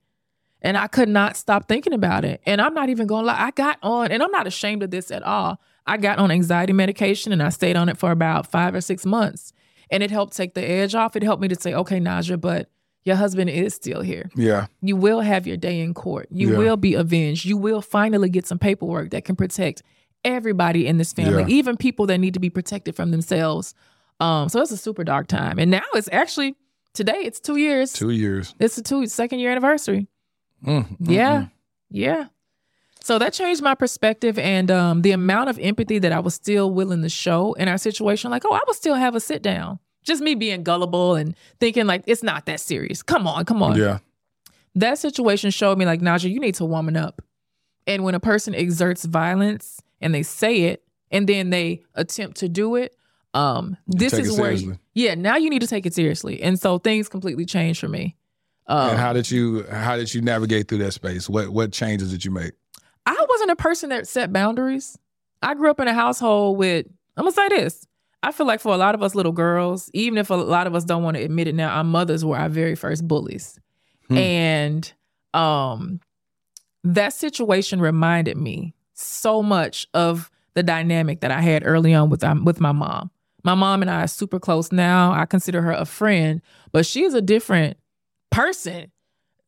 And I could not stop thinking about it. And I'm not even gonna lie, I got on, and I'm not ashamed of this at all. I got on anxiety medication and I stayed on it for about five or six months. And it helped take the edge off. It helped me to say, okay, Naja, but your husband is still here. Yeah. You will have your day in court. You Yeah. will be avenged. You will finally get some paperwork that can protect everybody in this family, Yeah. even people that need to be protected from themselves. Um, so it's a super dark time. And now it's actually today, it's two years. Two years. It's the two second year anniversary. Mm, Yeah. Yeah. So that changed my perspective and um, the amount of empathy that I was still willing to show in our situation. Like, oh, I would still have a sit down. Just me being gullible and thinking like it's not that serious. Come on, come on. Yeah. That situation showed me like, Naja, you need to woman up. And when a person exerts violence and they say it and then they attempt to do it, um, this is where yeah, now you need to take it seriously. And so things completely changed for me. Um, and how did you how did you navigate through that space? What what changes did you make? I wasn't a person that set boundaries. I grew up in a household with, I'm gonna say this. I feel like for a lot of us little girls, even if a lot of us don't want to admit it now, our mothers were our very first bullies. Hmm. And um that situation reminded me so much of the dynamic that I had early on with um, with my mom. My mom and I are super close now. I consider her a friend, but she is a different person.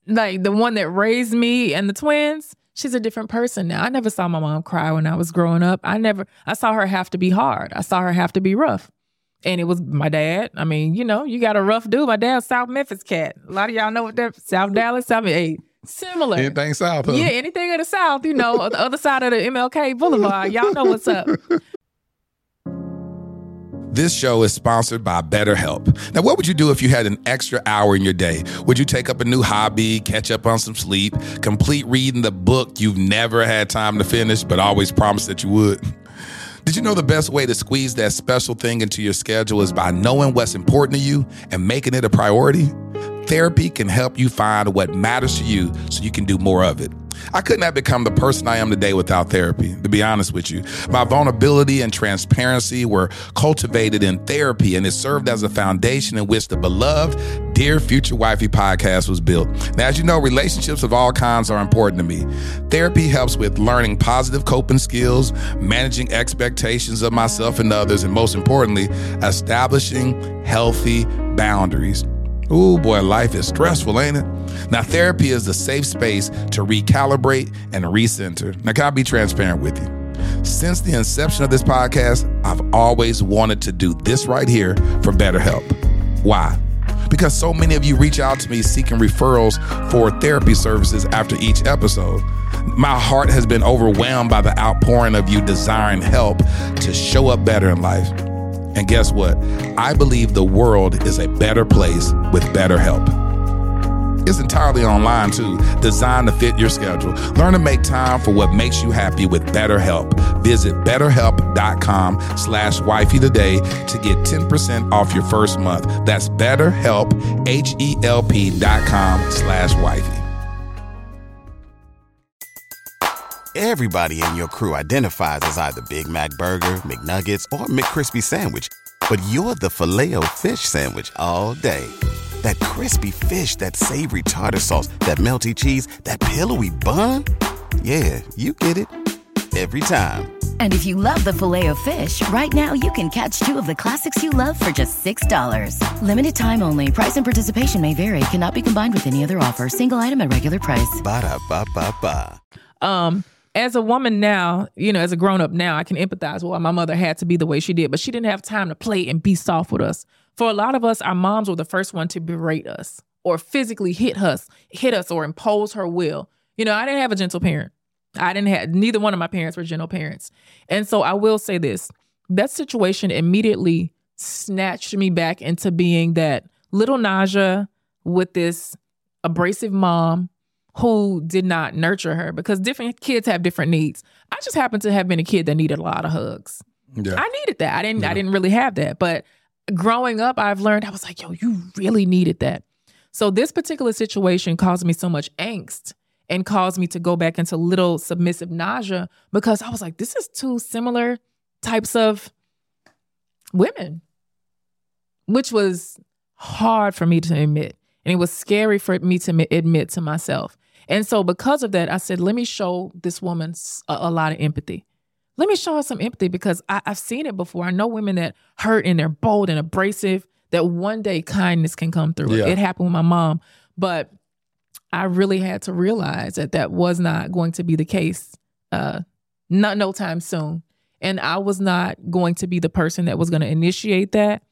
Like the one that raised me and the twins, she's a different person now. I never saw my mom cry when I was growing up. I never I saw her have to be hard. I saw her have to be rough. And it was my dad. I mean, you know, you got a rough dude. My dad's South Memphis cat. A lot of y'all know what that South Dallas, South hey, similar. Anything south? Huh? Yeah, anything in the South, you know, the other side of the MLK Boulevard. Y'all know what's up. This show is sponsored by BetterHelp. Now, what would you do if you had an extra hour in your day? Would you take up a new hobby, catch up on some sleep, complete reading the book you've never had time to finish, but always promised that you would? Did you know the best way to squeeze that special thing into your schedule is by knowing what's important to you and making it a priority? Therapy can help you find what matters to you so you can do more of it. I could not become the person I am today without therapy, to be honest with you. My vulnerability and transparency were cultivated in therapy, and it served as a foundation in which the beloved Dear Future Wifey podcast was built. Now, as you know, relationships of all kinds are important to me. Therapy helps with learning positive coping skills, managing expectations of myself and others, and most importantly, establishing healthy boundaries. Ooh, boy, life is stressful, ain't it? Now, therapy is a safe space to recalibrate and recenter. Now, can I be transparent with you? Since the inception of this podcast, I've always wanted to do this right here for BetterHelp. Why? Because so many of you reach out to me seeking referrals for therapy services after each episode. My heart has been overwhelmed by the outpouring of you desiring help to show up better in life. And guess what? I believe the world is a better place with better help. It's entirely online too, designed to fit your schedule. Learn to make time for what makes you happy with BetterHelp. Visit betterhelp.com slash wifey today to get 10% off your first month. That's betterhelp, H-E-L-P dot com slash wifey. Everybody in your crew identifies as either Big Mac Burger, McNuggets, or McCrispy Sandwich. But you're the filet fish Sandwich all day. That crispy fish, that savory tartar sauce, that melty cheese, that pillowy bun. Yeah, you get it. Every time. And if you love the Filet-O-Fish, right now you can catch two of the classics you love for just $6. Limited time only. Price and participation may vary. Cannot be combined with any other offer. Single item at regular price. Ba-da-ba-ba-ba. Um, as a woman now, you know, as a grown up now, I can empathize with why my mother had to be the way she did, but she didn't have time to play and be soft with us. For a lot of us, our moms were the first one to berate us or physically hit us, hit us or impose her will. You know, I didn't have a gentle parent. I didn't have neither one of my parents were gentle parents. And so I will say this. That situation immediately snatched me back into being that little Naja with this abrasive mom who did not nurture her because different kids have different needs. I just happened to have been a kid that needed a lot of hugs. Yeah. I needed that. I didn't I didn't really have that. But growing up, I've learned I was like, yo, you really needed that. So this particular situation caused me so much angst and caused me to go back into little submissive Naja because I was like, this is two similar types of women, which was hard for me to admit. And it was scary for me to admit to myself. And so, because of that, I said, let me show this woman a, a lot of empathy. Let me show her some empathy because I, I've seen it before. I know women that hurt and they're bold and abrasive, that one day kindness can come through. Yeah. It happened with my mom. But I really had to realize that that was not going to be the case, uh, not no time soon. And I was not going to be the person that was going to initiate that.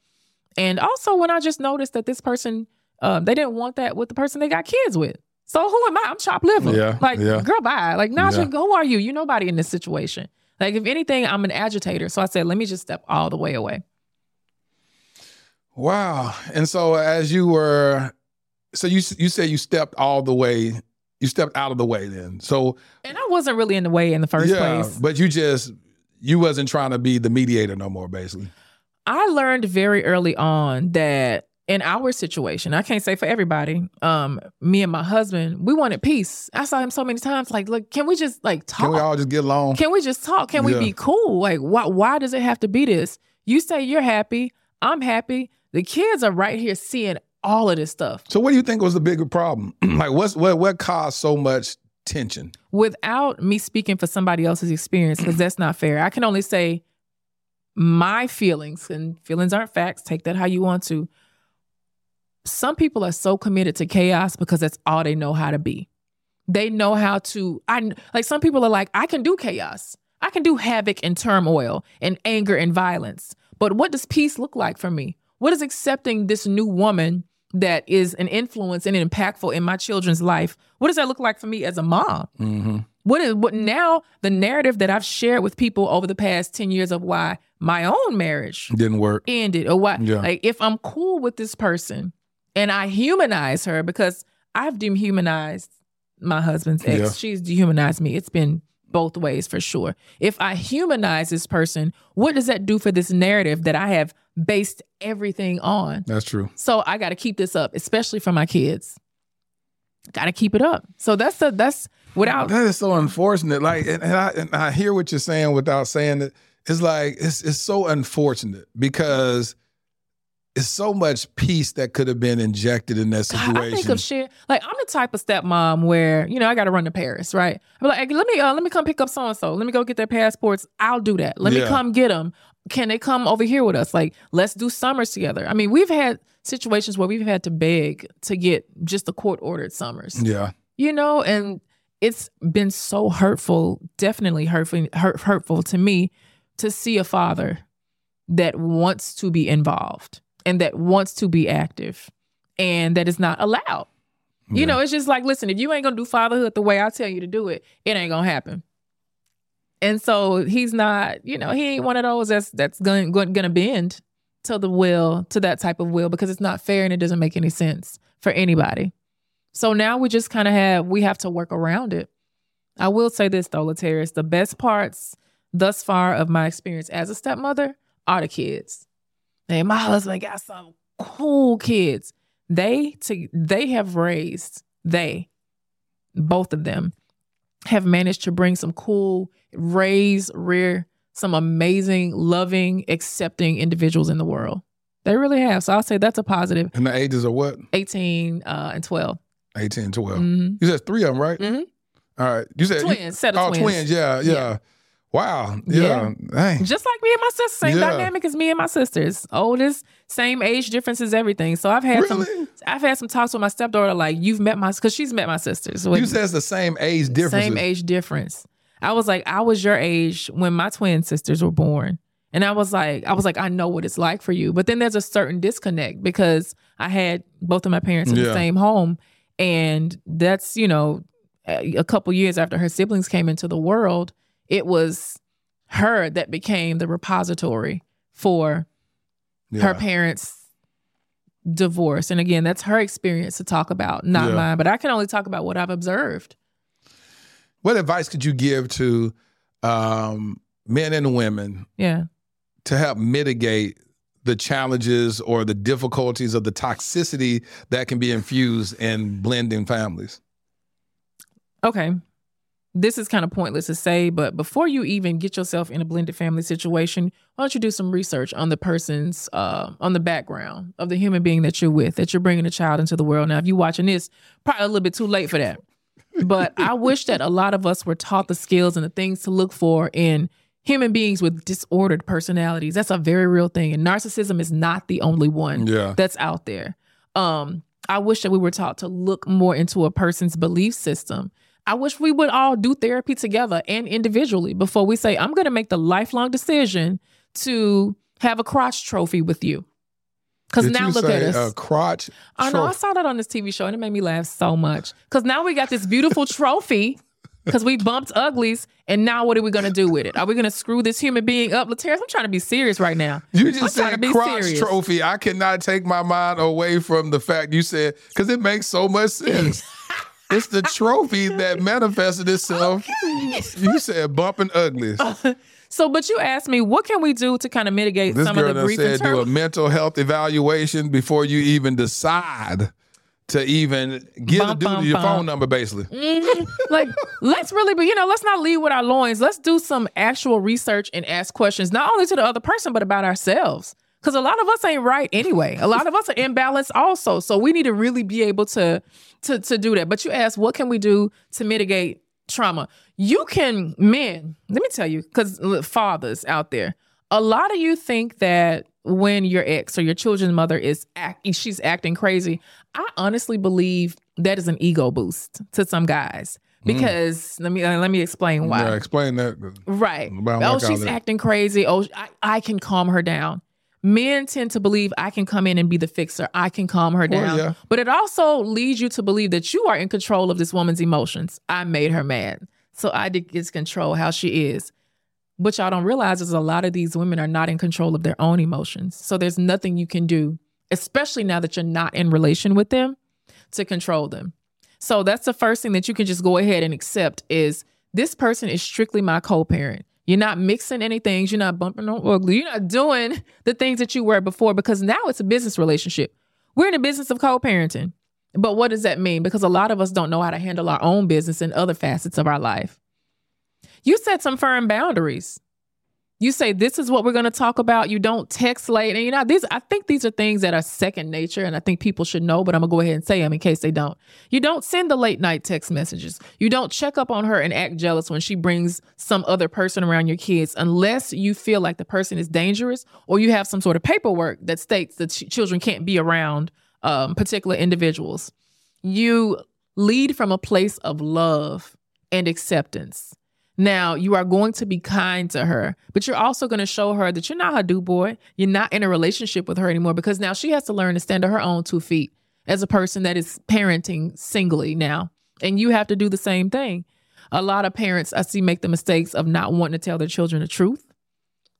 And also, when I just noticed that this person, um, they didn't want that with the person they got kids with. So who am I? I'm chopped liver. Yeah, Like, yeah. girl, bye. Like, Naja, Yeah. who are you? You're nobody in this situation. Like, if anything, I'm an agitator. So I said, let me just step all the way away. Wow. And so as you were, so you you said you stepped all the way, you stepped out of the way then. So And I wasn't really in the way in the first yeah, place. but you just you wasn't trying to be the mediator no more, basically. I learned very early on that in our situation, I can't say for everybody, um, me and my husband, we wanted peace. I saw him so many times, like, look, can we just like talk? Can we all just get along? Can we just talk? Can we be cool? Like, why why does it have to be this? You say you're happy, I'm happy. The kids are right here seeing all of this stuff. So what do you think was the bigger problem? like what's what what caused so much tension? without me speaking for somebody else's experience because that's not fair. I can only say my feelings, and feelings aren't facts. Take that how you want to. Some people are so committed to chaos because that's all they know how to be. They know how to. I like some people are like, I can do chaos. I can do havoc and turmoil and anger and violence. But what does peace look like for me? What is accepting this new woman that is an influence and impactful in my children's life? What does that look like for me as a mom? Mm-hmm. What is what now the narrative that I've shared with people over the past 10 years of why my own marriage Didn't work. ended or why Yeah. like if I'm cool with this person and I humanize her because I've dehumanized my husband's ex. Yeah. She's dehumanized me. It's been both ways for sure. If I humanize this person, what does that do for this narrative that I have based everything on? That's true. So I got to keep this up, especially for my kids. Got to keep it up. So that's the that's without That is so unfortunate. Like, and, and I and I hear what you're saying without saying it. It's like it's it's so unfortunate because it's so much peace that could have been injected in that situation. I think of shit like I'm the type of stepmom where you know I got to run to Paris, right? I'm like, hey, let me uh, let me come pick up so and so. Let me go get their passports. I'll do that. Let Yeah. me come get them. Can they come over here with us? Like, let's do summers together. I mean, we've had situations where we've had to beg to get just the court ordered summers. yeah. you know and it's been so hurtful definitely hurtful hurt, hurtful to me to see a father that wants to be involved and that wants to be active and that is not allowed you know it's just like listen if you ain't gonna do fatherhood the way i tell you to do it it ain't gonna happen and so he's not you know he ain't one of those that's that's going, going gonna bend to the will to that type of will because it's not fair and it doesn't make any sense for anybody so now we just kind of have we have to work around it. I will say this though, Laterras, the best parts thus far of my experience as a stepmother are the kids. And my husband got some cool kids. They to they have raised, they, both of them, have managed to bring some cool, raise, rear, some amazing, loving, accepting individuals in the world. They really have. So I'll say that's a positive. And the ages are what? 18 uh, and 12. 18 and 12. Mhm. You said three of them, right? Mhm. All right. You said you- Twins, set of oh, twins. twins. Yeah, yeah. Yeah. Wow. Yeah. Dang. Just like me and my sister, same Yeah. dynamic as me and my sisters. Oldest, same age differences, everything. So I've had some I've had some talks with my stepdaughter, like you've met my because she's met my sisters. You said it's the same age difference. Same age difference. I was like, I was your age when my twin sisters were born. And I was like, I was like, I know what it's like for you. But then there's a certain disconnect because I had both of my parents in Yeah. the same home. And that's, you know, a couple years after her siblings came into the world, it was her that became the repository for her parents' divorce. And again, that's her experience to talk about, not Yeah. mine. But I can only talk about what I've observed. What advice could you give to um, men and women Yeah. to help mitigate the challenges or the difficulties of the toxicity that can be infused in blending families? Okay. This is kind of pointless to say, but before you even get yourself in a blended family situation, why don't you do some research on the person's, uh, on the background of the human being that you're with, that you're bringing a child into the world. Now, if you're watching this, probably a little bit too late for that. But I wish that a lot of us were taught the skills and the things to look for in human beings with disordered personalities. That's a very real thing. And narcissism is not the only one Yeah. that's out there. Um, I wish that we were taught to look more into a person's belief system. I wish we would all do therapy together and individually before we say, I'm going to make the lifelong decision to have a crotch trophy with you. Because now look at us. A crotch. I know I saw that on this TV show and it made me laugh so much. Because now we got this beautiful trophy because we bumped uglies. And now what are we going to do with it? Are we going to screw this human being up? Laterras, I'm trying to be serious right now. You just said crotch serious. trophy. I cannot take my mind away from the fact you said because it makes so much sense. It's the trophy that manifested itself. You said bumping ugly. So, but you asked me, what can we do to kind of mitigate This some girl of the grief and said do a mental health evaluation before you even decide to even give Bum, the dude bum, your bum. phone number, basically. Mhm. Like, let's really be, you know, let's not lead with our loins. Let's do some actual research and ask questions, not only to the other person, but about ourselves. Because a lot of us ain't right anyway. A lot of us are imbalanced also. So we need to really be able to to to do that. But you ask, what can we do to mitigate trauma? You can, men, let me tell you, because fathers out there, a lot of you think that when your ex or your children's mother is act, she's acting crazy. I honestly believe that is an ego boost to some guys because let me uh, let me explain why. Yeah, explain that. Right. Oh, she's acting crazy. Oh, I, I can calm her down. Men tend to believe I can come in and be the fixer. I can calm her Well, down. yeah. But it also leads you to believe that you are in control of this woman's emotions. I made her mad. So I did get control how she is. What y'all don't realize is a lot of these women are not in control of their own emotions. So there's nothing you can do, especially now that you're not in relation with them, to control them. So that's the first thing that you can just go ahead and accept is this person is strictly my co-parent. You're not mixing any things. You're not bumping on ugly. You're not doing the things that you were before because now it's a business relationship. We're in the business of co-parenting. But what does that mean? Because a lot of us don't know how to handle our own business and other facets of our life. You set some firm boundaries. You say this is what we're going to talk about. You don't text late, and you know these. I think these are things that are second nature, and I think people should know. But I'm gonna go ahead and say them in case they don't. You don't send the late night text messages. You don't check up on her and act jealous when she brings some other person around your kids, unless you feel like the person is dangerous or you have some sort of paperwork that states that ch- children can't be around um, particular individuals. You lead from a place of love and acceptance. Now, you are going to be kind to her, but you're also going to show her that you're not her do boy. You're not in a relationship with her anymore because now she has to learn to stand on her own two feet as a person that is parenting singly now. And you have to do the same thing. A lot of parents I see make the mistakes of not wanting to tell their children the truth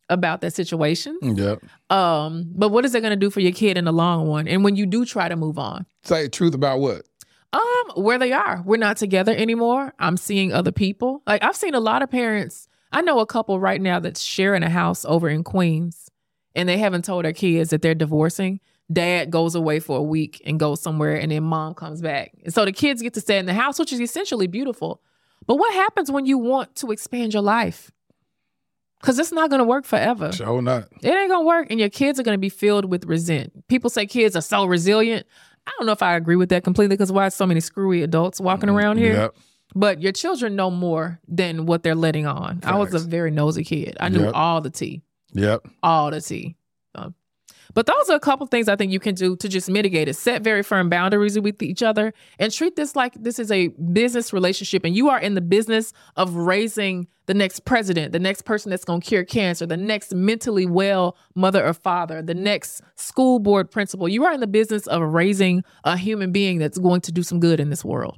about that situation. Yep. Um, but what is it going to do for your kid in the long run? And when you do try to move on, Say truth about what? Um, where they are. We're not together anymore. I'm seeing other people. Like I've seen a lot of parents. I know a couple right now that's sharing a house over in Queens, and they haven't told their kids that they're divorcing. Dad goes away for a week and goes somewhere, and then mom comes back. And so the kids get to stay in the house, which is essentially beautiful. But what happens when you want to expand your life? Because it's not going to work forever. Sure not. It ain't gonna work, and your kids are gonna be filled with resent. People say kids are so resilient. I don't know if I agree with that completely because why so many screwy adults walking around here? Yep. But your children know more than what they're letting on. I was a very nosy kid. I knew Yep. all the tea, Yep. all the tea. Um, but those are a couple things I think you can do to just mitigate it. Set very firm boundaries with each other and treat this like this is a business relationship and you are in the business of raising the next president, the next person that's going to cure cancer, the next mentally well mother or father, the next school board principal. You are in the business of raising a human being that's going to do some good in this world.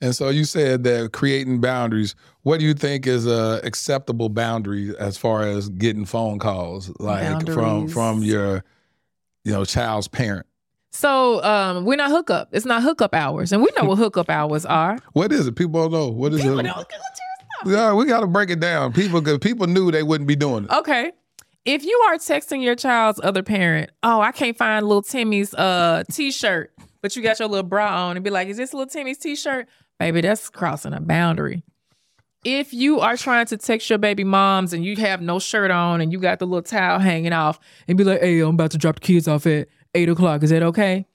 And so you said that creating boundaries. What do you think is a acceptable boundary as far as getting phone calls, like from Boundaries. from your, you know, child's parent? So um, we're not hookup. It's not hookup hours, and we know what hookup hours are. What is it? People don't know. What is it? Yeah, we got to break it down. People, cause people knew they wouldn't be doing it. Okay. if you are texting your child's other parent, oh, I can't find little Timmy's uh t-shirt, but you got your little bra on and be like, is this little Timmy's t-shirt? Baby, that's crossing a boundary. If you are trying to text your baby moms and you have no shirt on and you got the little towel hanging off and be like, hey, I'm about to drop the kids off at eight o'clock, is that okay?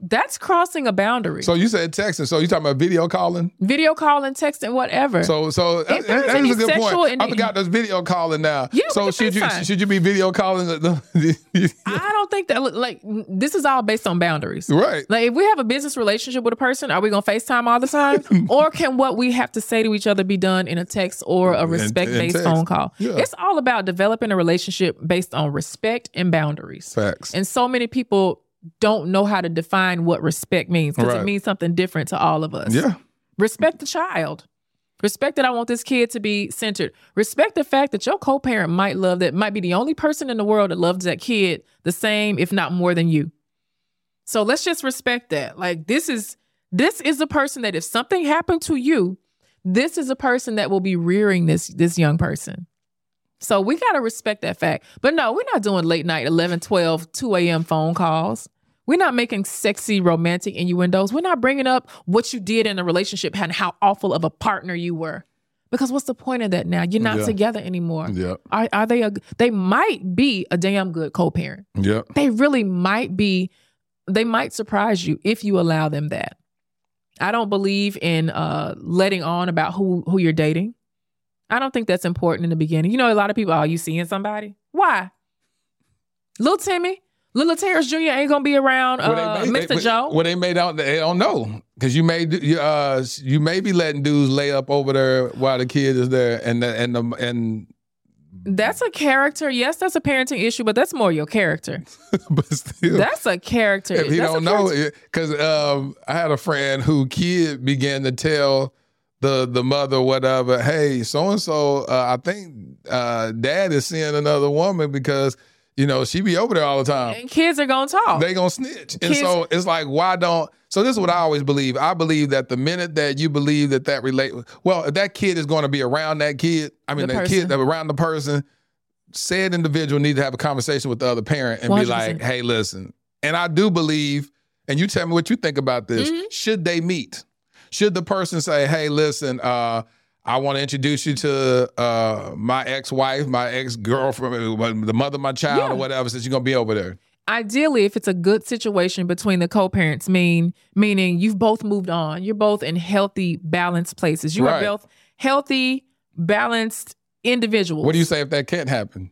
That's crossing a boundary. So you said texting. So you talking about video calling? Video calling, texting, whatever. So so that, that is a good point. in- I forgot there's video calling now. Yeah, so should you FaceTime. should you be video calling? The, I don't think that like this is all based on boundaries. Right. Like if we have a business relationship with a person, are we gonna FaceTime all the time? or can what we have to say to each other be done in a text or a respect based phone call? Yeah. It's all about developing a relationship based on respect and boundaries. Facts. And so many people don't know how to define what respect means because Right. it means something different to all of us. Yeah. Respect the child. Respect that I want this kid to be centered. Respect the fact that your co-parent might love that, might be the only person in the world that loves that kid the same, if not more than you. So let's just respect that. Like this is this is a person that if something happened to you, this is a person that will be rearing this this young person. So we got to respect that fact. But no, we're not doing late night 11, 12, 2 a.m. phone calls. We're not making sexy romantic innuendos. We're not bringing up what you did in a relationship and how awful of a partner you were. Because what's the point of that now? You're not Yeah. together anymore. Yeah. Are, are they a, they might be a damn good co-parent. Yep. They really might be, they might surprise you if you allow them that. I don't believe in uh letting on about who who you're dating. I don't think that's important in the beginning. You know, a lot of people, oh, you seeing somebody? Why? Little Timmy, Little Terrence Jr. ain't gonna be around uh, may- Mr. they- Joe. Well, they made out. They don't know because you may you, uh you may be letting dudes lay up over there while the kid is there, and the, and the, and That's a character. Yes, that's a parenting issue, but that's more your character. but still, That's a character. if he That's don't know because um, I had a friend who kid began to tell the the mother whatever, hey, so and so, I think uh, dad is seeing another woman because you know she be over there all the time. And kids are gonna talk. They gonna snitch, and so it's like, why don't? So this is what I always believe. I believe that the minute that you believe that that relate, well, if that kid is going to be around that kid, I mean, The that person. kid that around the person, said individual need to have a conversation with the other parent and be 100%. like, hey, listen. And I do believe, and you tell me what you think about this. Mm-hmm. Should they meet? Should the person say, hey, listen, uh, I want to introduce you to uh, my ex-wife, my ex-girlfriend, the mother of my child, Yeah. or whatever, since you're gonna be over there. ideally if it's a good situation between the co-parents mean meaning you've both moved on you're both in healthy balanced places you are both healthy balanced individuals What do you say if that can't happen?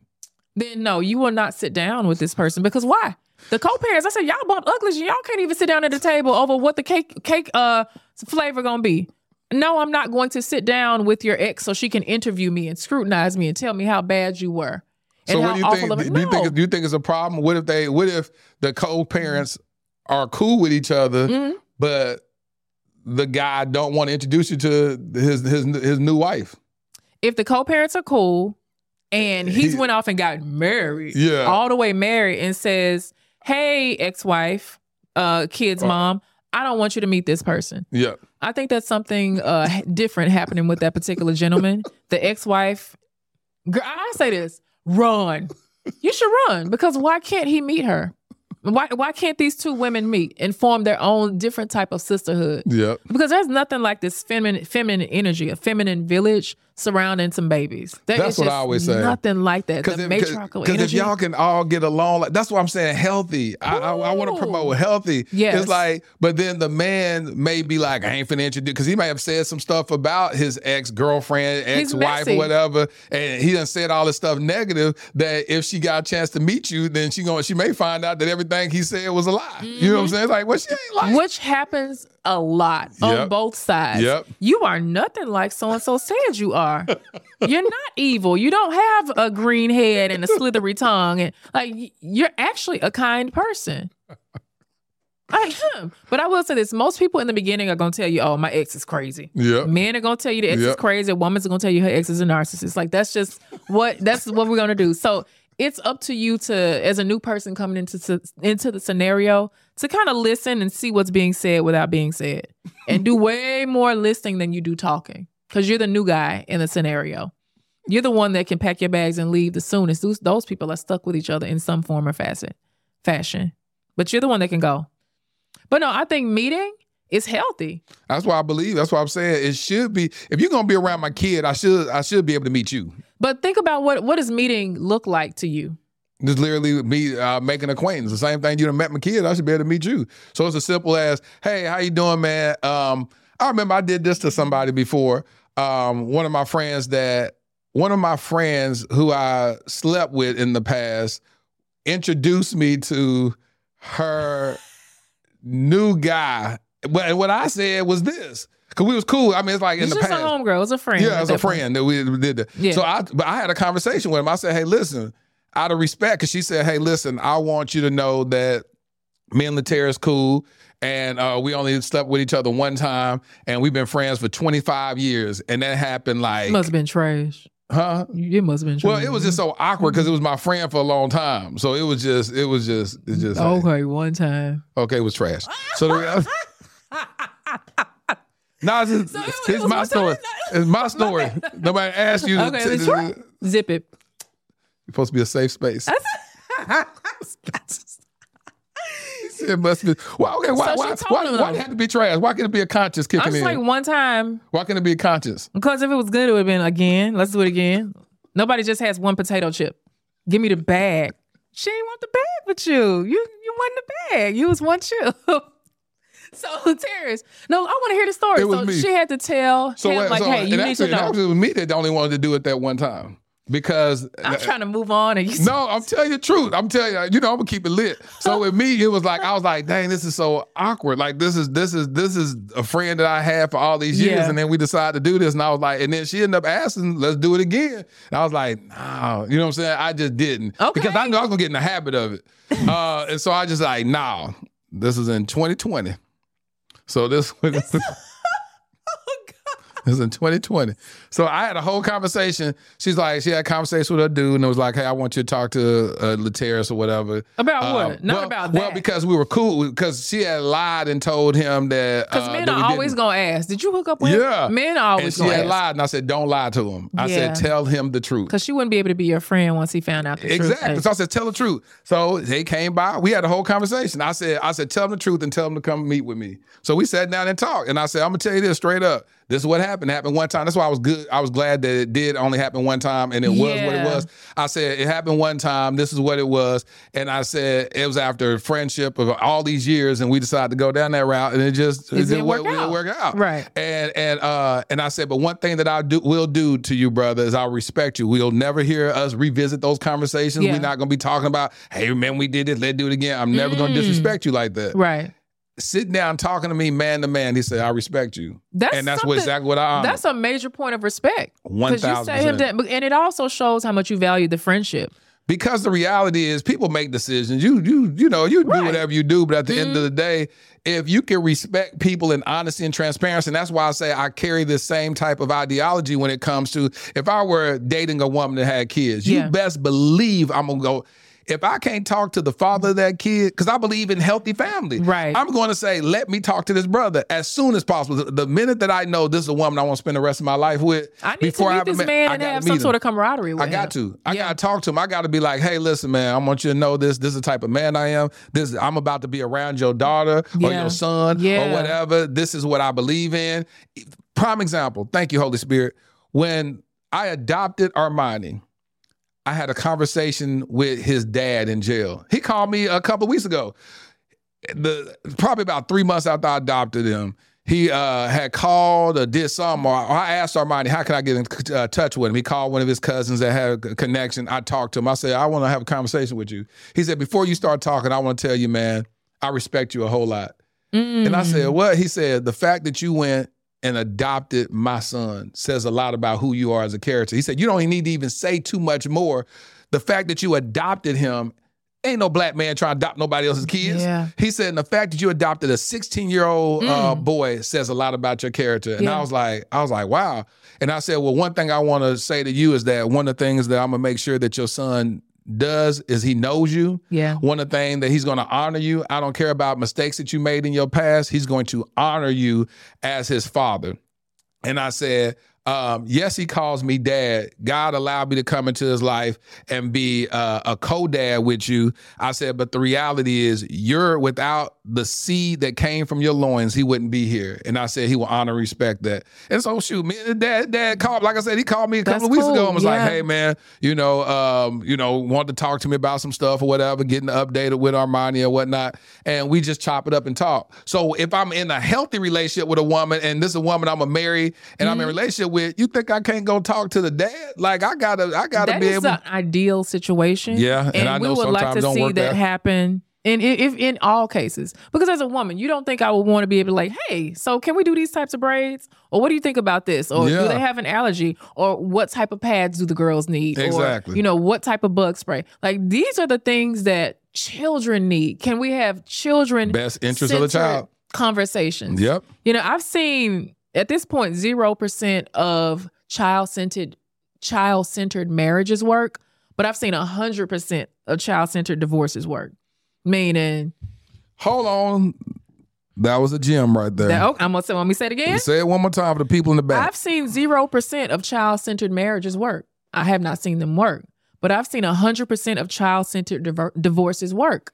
then no you will not sit down with this person because why the co-parents i said y'all both ugly y'all can't even sit down at the table over what the cake cake uh flavor gonna be no i'm not going to sit down with your ex so she can interview me and scrutinize me and tell me how bad you were and So how what do you awful think? of Do a- you think No. do you think it's a problem? What if they? What if the co-parents are cool with each other, Mhm. but the guy don't want to introduce you to his his his new wife? if the co-parents are cool and he's He- went off and got married, Yeah. all the way married, and says, "Hey, ex-wife, uh, kid's Uh. mom, I don't want you to meet this person." Yeah. I think that's something uh, different happening with that particular gentleman. the ex-wife, girl, I say this: run. You should run because why can't he meet her? Why why can't these two women meet and form their own different type of sisterhood? Yeah. Because there's nothing like this feminine feminine energy, a feminine village surrounding some babies. There That's is what I always say. Nothing like that. The matriarchal Because if y'all can all get along, like that's what I'm saying. Healthy. I, I, I want to promote healthy. Yes. It's like, but then the man may be like, I ain't finna introduce because he may have said some stuff about his ex girlfriend, ex wife, whatever, and he done said all this stuff negative. That if she got a chance to meet you, then she going she may find out that everything he said was a lie. You know what I'm mm-hmm. saying? It's like, well, she ain't like. which happens a lot on both sides. Yep. You are nothing like so and so says you are. you're not evil. You don't have a green head and a slithery tongue, and like you're actually a kind person. Like him. But I will say this: most people in the beginning are gonna tell you, "Oh, my ex is crazy." Yep. Men are gonna tell you the ex is crazy. A woman's gonna tell you her ex is a narcissist. Like that's just what that's what we're gonna do. So it's up to you to, as a new person coming into into the scenario, to kind of listen and see what's being said without being said, and do way more listening than you do talking, because you're the new guy in the scenario. You're the one that can pack your bags and leave the soonest. Those, those people are stuck with each other in some form or facet, fashion. But you're the one that can go. But no, I think meeting is healthy. That's why I believe. That's why I'm saying it should be. If you're gonna be around my kid, I should I should be able to meet you. But think about what what does meeting look like to you? Just literally me uh, making acquaintance. The same thing you done met my kid. I should be able to meet you. So it's as simple as, hey, how you doing, man? Um, I remember I did this to somebody before. Um, one of my friends that one of my friends who I slept with in the past introduced me to her new guy. But what I said was this. Cause we was cool. I mean, it's like in It's the just past. a homegirl. It's a friend. Yeah, it was a that point. friend that we did that. Yeah. So I, but I had a conversation with him. I said, "Hey, listen, out of respect, because she said, "Hey, listen, I want you to know that me and Laterra is cool, and uh, we only slept with each other one time, and we've been friends for 25 years, and that happened like, It must have been trash. huh? It must have been trash. Well, it was just so awkward because it was my friend for a long time, so it was just, it was just, it just, Okay, one time. okay, it was trash. So the No, it's, just, it's my story. It's my story. Nobody asked you. Okay, to, try. Zip it. Supposed to be a safe space. it must be. Well, okay. Why? So why? told Why, why it have to be trash? Why can't it be a conscious I kicking was in? like one time why can't it be a conscious? because if it was good, it would have been again. Let's do it again. Nobody just has one potato chip. Give me the bag. She ain't want the bag with you. You you want the bag. You was one chip. so Terrence, no, I want to hear the story. So me. she had to tell So, him what- like, so hey, you need actually, to know. it was me that only wanted to do it that one time because I'm trying to move on, and you No, I'm telling you the truth. I'm telling you, you know, I'm gonna keep it lit. So with me, it was like I was like, dang, this is so awkward. Like this is this is this is a friend that I had for all these years, Yeah. and then we decided to do this, and I was like, and then she ended up asking, let's do it again. And I was like, no, you know what I'm saying? I just didn't because I knew I was gonna get in the habit of it, uh, and so I just like, nah, this is in 2020. So this. This is in 2020. So I had a whole conversation. She's like, she had a conversation with her dude, and it was like, hey, I want you to talk to uh, Laterras or whatever. About Uh, what? Not well- about that. Well, because we were cool, because she had lied and told him that. Because uh, men that are always gonna ask, did you hook up with him? Yeah. Men are And always she gonna had ask. lied, and I said, don't lie to him. I Yeah. said, tell him the truth. Because she wouldn't be able to be your friend once he found out the truth. Exactly. So I said, tell the truth. So they came by. We had a whole conversation. I said, I said, tell him the truth and tell him to come meet with me. So we sat down and talked. And I said, I'm gonna tell you this straight up. This is what happened. It happened one time. That's why I was good. I was glad that it did only happen one time and it was what it was. I said, it happened one time. This is what it was. And I said, it was after friendship of all these years, and we decided to go down that route, and it just It didn't wa- work out. work out. Right. And and uh and I said, but one thing that I do will do to you, brother, is I'll respect you. We'll never hear us revisit those conversations. Yeah. We're not gonna be talking about, hey man, we did it, let's do it again. I'm never gonna Mm. disrespect you like that. Right. Sitting down talking to me man to man, he said, I respect you. That's and that's what exactly what I honor. That's a major point of respect. 1000%. say him that, and it also shows how much you value the friendship. because the reality is people make decisions. You you you know, you do whatever you do, but at the end Mm-hmm. of the day, if you can respect people in honesty and transparency, and that's why I say I carry the same type of ideology when it comes to if I were dating a woman that had kids, you best believe I'm gonna go. If I can't talk to the father of that kid, because I believe in healthy family, Right. I'm going to say, let me talk to this brother as soon as possible. The, minute that I know this is a woman I want to spend the rest of my life with, I need before to meet I this met- man I and have some him. sort of camaraderie with I got him. to. I got to talk to him. I got to be like, hey, listen, man, I want you to know this. This is the type of man I am. This I'm about to be around your daughter or Yeah. your son Yeah. or whatever. This is what I believe in. Prime example. Thank you, Holy Spirit. When I adopted Armani, I had a conversation with his dad in jail. He called me a couple of weeks ago the probably about three months after I adopted him, he uh, had called or did something. Or I asked Armani, how can I get in uh, touch with him? He called one of his cousins that had a connection. I talked to him. I said, I want to have a conversation with you. He said, before you start talking, I want to tell you, man, I respect you a whole lot. And I Mm. said, what? He said, the fact that you went and adopted my son says a lot about who you are as a character. He said, you don't need to even say too much more. The fact that you adopted him, ain't no black man trying to adopt nobody else's kids. Yeah. He said, and the fact that you adopted a 16 year old uh, boy says a lot about your character. And Mm. Yeah. I was like, I was like, wow. And I said, well, one thing I want to say to you is that one of the things that I'm gonna make sure that your son does is he knows you. Yeah. One of the things that he's going to honor you. I don't care about mistakes that you made in your past. He's going to honor you as his father. And I said, Um, yes, he calls me dad. God allowed me to come into his life and be uh, a co-dad with you. I said, but the reality is, you're without the seed that came from your loins, he wouldn't be here. And I said he will honor, and respect that. And so, shoot, me, dad, dad called. Like I said, he called me a couple That's of weeks cool. ago and was like, "Hey, man, you know, um, you know, wanted to talk to me about some stuff or whatever, getting updated with Armani or whatnot." And we just chop it up and talk. So if I'm in a healthy relationship with a woman, and this is a woman I'm gonna marry, and I'm in a Mm-hmm. relationship with, you think I can't go talk to the dad? Like I gotta, I gotta That be is able. an ideal situation. Yeah, and I we know would like to see that that. happen. In, if in all cases, because as a woman, you don't think I would want to be able to like, hey, so can we do these types of braids, or what do you think about this, or Yeah. do they have an allergy, or what type of pads do the girls need, Exactly. or you know what type of bug spray? Like these are the things that children need. Can we have children Best interest of the child. conversations? Yep. You know, I've seen at this point, point zero percent of child centered child centered marriages work, but I've seen hundred percent of child centered divorces work. Meaning, Hold on, that was a gem right there. that, oh, I'm gonna say, let me say it again. Say it one more time for the people in the back. I've seen zero percent of child centered marriages work. I have not seen them work, but I've seen hundred percent of child centered divorces work.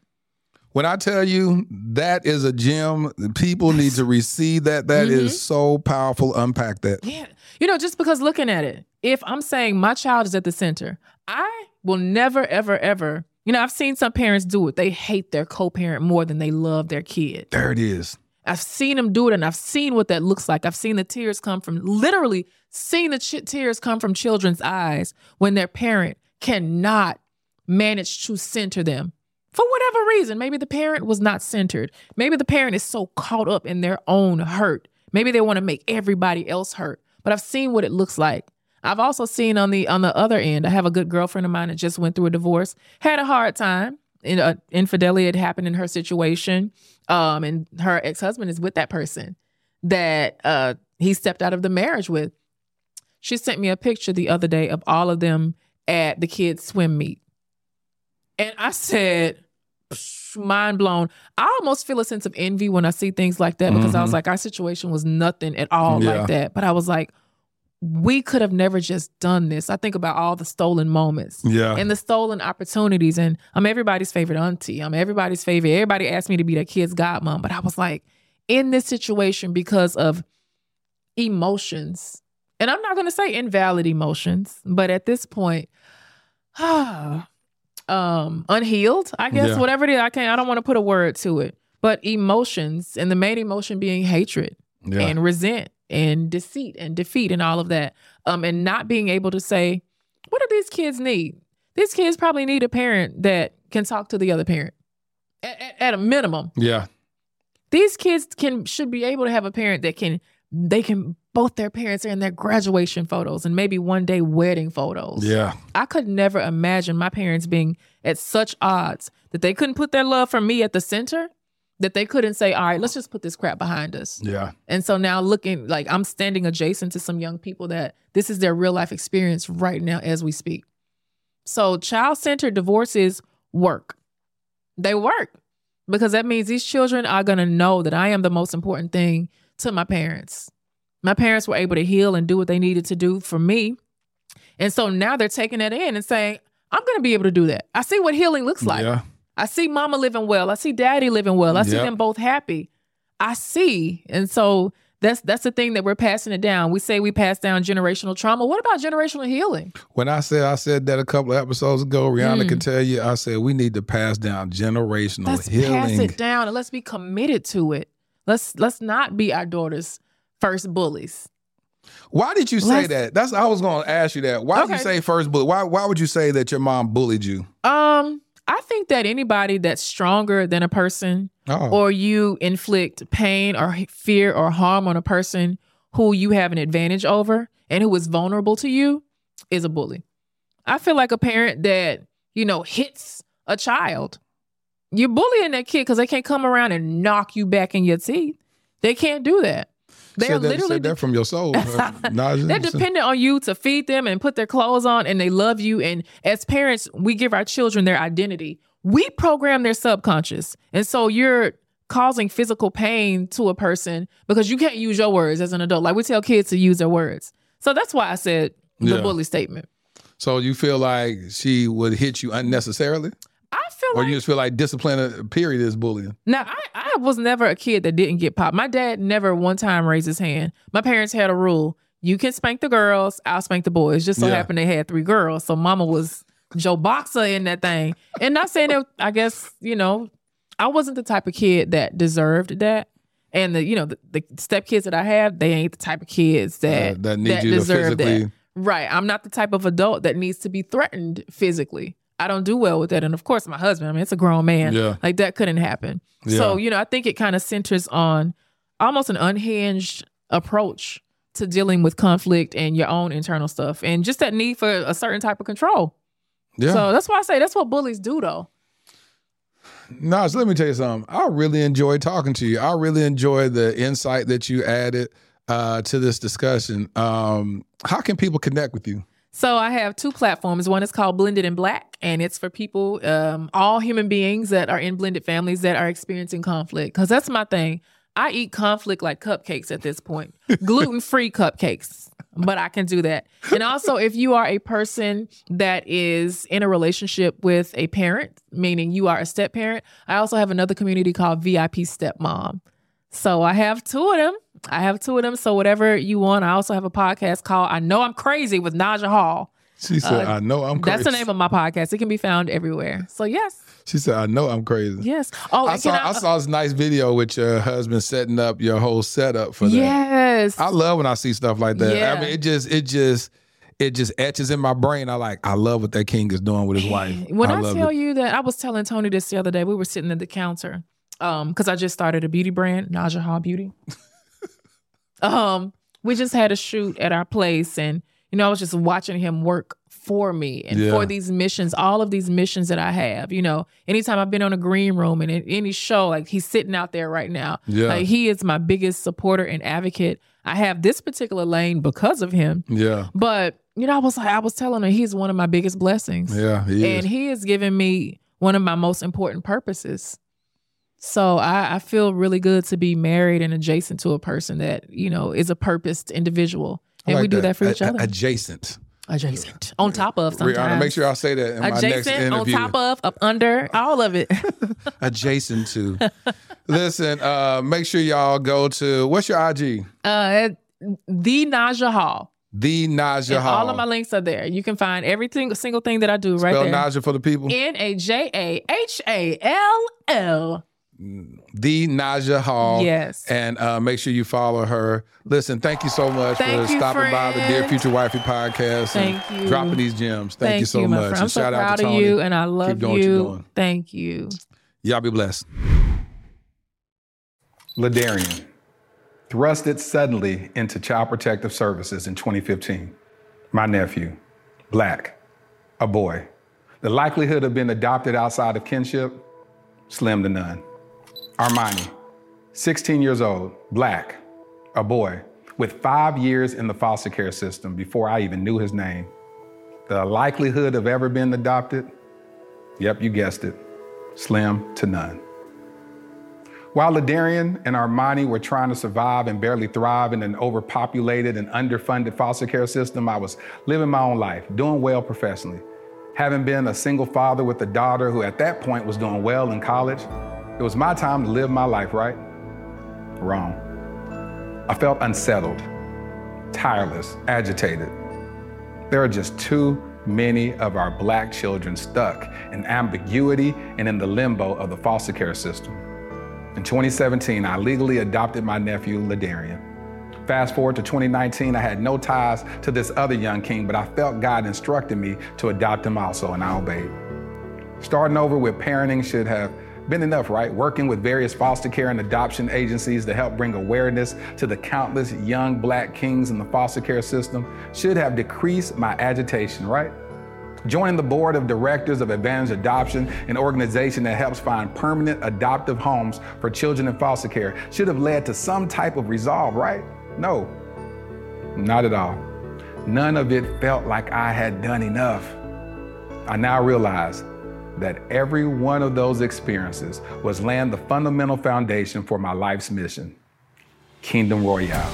When I tell you that is a gem, people need to receive that. That is Mhm. so powerful. Unpack that. Yeah. You know, just because looking at it, if I'm saying my child is at the center, I will never, ever, ever, you know, I've seen some parents do it. They hate their co parent more than they love their kid. There it is. I've seen them do it and I've seen what that looks like. I've seen the tears come from, literally, seen the ch- tears come from children's eyes when their parent cannot manage to center them. For whatever reason, maybe the parent was not centered. Maybe the parent is so caught up in their own hurt. Maybe they want to make everybody else hurt. But I've seen what it looks like. I've also seen on the on the other end. I have a good girlfriend of mine that just went through a divorce, had a hard time. In, uh, infidelity had happened in her situation, um, and her ex husband is with that person that uh, he stepped out of the marriage with. She sent me a picture the other day of all of them at the kids' swim meet. And I said, mind blown. I almost feel a sense of envy when I see things like that because I was Mhm. like, our situation was nothing at all Yeah. like that. But I was like, we could have never just done this. I think about all the stolen moments Yeah. and the stolen opportunities. And I'm everybody's favorite auntie. I'm everybody's favorite. Everybody asked me to be their kid's godmom. But I was like, in this situation, because of emotions, and I'm not going to say invalid emotions, but at this point, um, unhealed, I guess, Yeah. whatever it is. I can't, I don't want to put a word to it, but emotions, and the main emotion being hatred Yeah. and resent and deceit and defeat and all of that. Um, and not being able to say, what do these kids need? These kids probably need a parent that can talk to the other parent at, at- at a minimum. Yeah. These kids can should be able to have a parent that can they can both their parents are in their graduation photos and maybe one day wedding photos. Yeah. I could never imagine my parents being at such odds that they couldn't put their love for me at the center, that they couldn't say, all right, let's just put this crap behind us. Yeah. And so now looking like I'm standing adjacent to some young people that this is their real life experience right now as we speak. So child centered divorces work. They work because that means these children are going to know that I am the most important thing to my parents. My parents were able to heal and do what they needed to do for me. And so now they're taking that in and saying, I'm going to be able to do that. I see what healing looks like. Yeah. I see mama living well. I see daddy living well. I see Yep. them both happy. I see. And so that's that's the thing that we're passing it down. We say we pass down generational trauma. What about generational healing? When I said I said that a couple of episodes ago, Rihanna Mm. can tell you, I said we need to pass down generational healing. Let's healing. pass it down and let's be committed to it. Let's let's not be our daughter's first bullies. Why did you say Let's- that? That's I was going to ask you that. Why did you say first bully? Why why would you say that your mom bullied you? Um, I think that anybody that's stronger than a person Oh. or you inflict pain or fear or harm on a person who you have an advantage over and who is vulnerable to you is a bully. I feel like a parent that, you know, hits a child. You're bullying that kid because they can't come around and knock you back in your teeth. They can't do that. They're said that, literally that from your soul. they're dependent on you to feed them and put their clothes on, and they love you. And as parents, we give our children their identity. We program their subconscious. And so you're causing physical pain to a person because you can't use your words as an adult. Like we tell kids to use their words. So that's why I said the Yeah. bully statement. So you feel like she would hit you unnecessarily? I feel or like you just feel like discipline uh, period is bullying. Now, I, I was never a kid that didn't get popped. My dad never one time raised his hand. My parents had a rule. You can spank the girls, I'll spank the boys. Just so Yeah. happened they had three girls. So mama was Joe Boxer in that thing. And not saying that, I guess, you know, I wasn't the type of kid that deserved that. And the, you know, the, the step kids that I have, they ain't the type of kids that, Uh, that need you to deserve physically- that. Right. I'm not the type of adult that needs to be threatened physically. I don't do well with that. And of course, my husband, I mean, it's a grown man. Yeah. Like that couldn't happen. So, you know, I think it kind of centers on almost an unhinged approach to dealing with conflict and your own internal stuff and just that need for a certain type of control. Yeah. So that's why I say that's what bullies do though. Nas, let me tell you something. I really enjoyed talking to you. I really enjoyed the insight that you added uh, to this discussion. Um, how can people connect with you? So I have two platforms. One is called Blended and Black, and it's for people, um, all human beings that are in blended families that are experiencing conflict. Because that's my thing. I eat conflict like cupcakes at this point, gluten free cupcakes, but I can do that. And also, if you are a person that is in a relationship with a parent, meaning you are a step parent, I also have another community called VIP Stepmom. So I have two of them. I have two of them. So whatever you want. I also have a podcast called I Know I'm Crazy with Naja Hall. She said, Uh, I know I'm crazy. That's the name of my podcast. It can be found everywhere. So yes, She said, I know I'm crazy. yes. Oh, I saw I, saw this nice video with your husband setting up your whole setup for that. Yes. I love when I see stuff like that. Yeah. I mean, it just it just it just etches in my brain. I like I love what that king is doing with his wife. When I, love tell it. you that I was telling Tony this the other day, we were sitting at the counter. Um, because I just started a beauty brand, Naja Hall Beauty. um, we just had a shoot at our place, and you know, I was just watching him work for me and Yeah. for these missions, all of these missions that I have. You know, anytime I've been on a green room and in any show, like he's sitting out there right now. Yeah. Like he is my biggest supporter and advocate. I have this particular lane because of him. Yeah. But you know, I was like, I was telling him he's one of my biggest blessings. Yeah, he and he has given me one of my most important purposes. So I, I feel really good to be married and adjacent to a person that you know is a purposed individual, and like we do that, for A- each other. Adjacent. adjacent, on top of sometimes. Rihanna, make sure I say that in my next adjacent, on top of, up under, all of it. Adjacent to. Listen, uh, make sure y'all go to what's your IG? uh, the Naja Hall. The Naja And Hall. all of my links are there. You can find everything, single thing that I do right Spell there. Naja for the people. N a j a h a l l. the Naja Hall. Yes. And uh, make sure you follow her. Listen, thank you so much Thank for you, stopping by the Dear. Future Wifey podcast. and Thank you. Dropping these gems. Thank, you so my much. I'm so shout out proud to of Tony. you, and I love Keep doing what you. you're doing. Thank you. Y'all be blessed. Ladarian thrusted suddenly into Child Protective Services in 2015. My nephew, black, a boy. The likelihood of being adopted outside of kinship, slim to none. Armani, 16 years old, black, a boy, with five years in the foster care system before I even knew his name. The likelihood of ever being adopted, yep, you guessed it, slim to none. While Ladarian and Armani were trying to survive and barely thrive in an overpopulated and underfunded foster care system, I was living my own life, doing well professionally. Having been a single father with a daughter who at that point was doing well in college, it was my time to live my life, right? Wrong. I felt unsettled, tireless, agitated. There are just too many of our black children stuck in ambiguity and in the limbo of the foster care system. In 2017, I legally adopted my nephew, Ladarian. Fast forward to 2019, I had no ties to this other young king, but I felt God instructed me to adopt him also, and I obeyed. Starting over with parenting should have been enough, right? Working with various foster care and adoption agencies to help bring awareness to the countless young black kings in the foster care system should have decreased my agitation, right? Joining the board of directors of Advantage Adoption, an organization that helps find permanent adoptive homes for children in foster care, should have led to some type of resolve, right? No, not at all. None of it felt like I had done enough. I now realize that every one of those experiences was laying the fundamental foundation for my life's mission Kingdom Royale.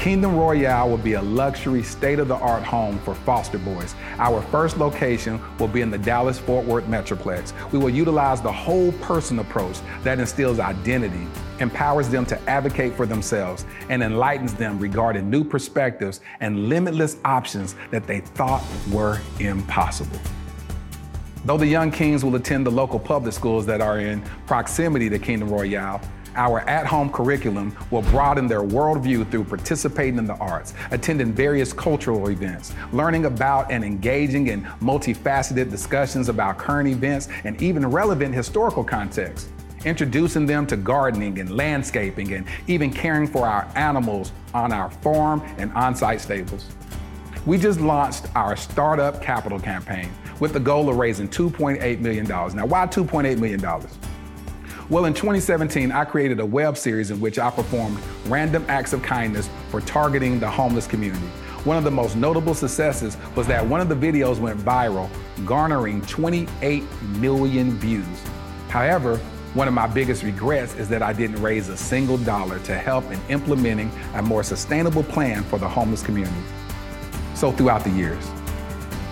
Kingdom Royale will be a luxury, state of the art home for foster boys. Our first location will be in the Dallas Fort Worth Metroplex. We will utilize the whole person approach that instills identity, empowers them to advocate for themselves, and enlightens them regarding new perspectives and limitless options that they thought were impossible. Though the young kings will attend the local public schools that are in proximity to Kingdom Royale, our at home curriculum will broaden their worldview through participating in the arts, attending various cultural events, learning about and engaging in multifaceted discussions about current events and even relevant historical contexts, introducing them to gardening and landscaping and even caring for our animals on our farm and on site stables. We just launched our Startup Capital campaign with the goal of raising $2.8 million. Now, why $2.8 million? Well, in 2017, I created a web series in which I performed random acts of kindness for targeting the homeless community. One of the most notable successes was that one of the videos went viral, garnering 28 million views. However, one of my biggest regrets is that I didn't raise a single dollar to help in implementing a more sustainable plan for the homeless community. So, throughout the years,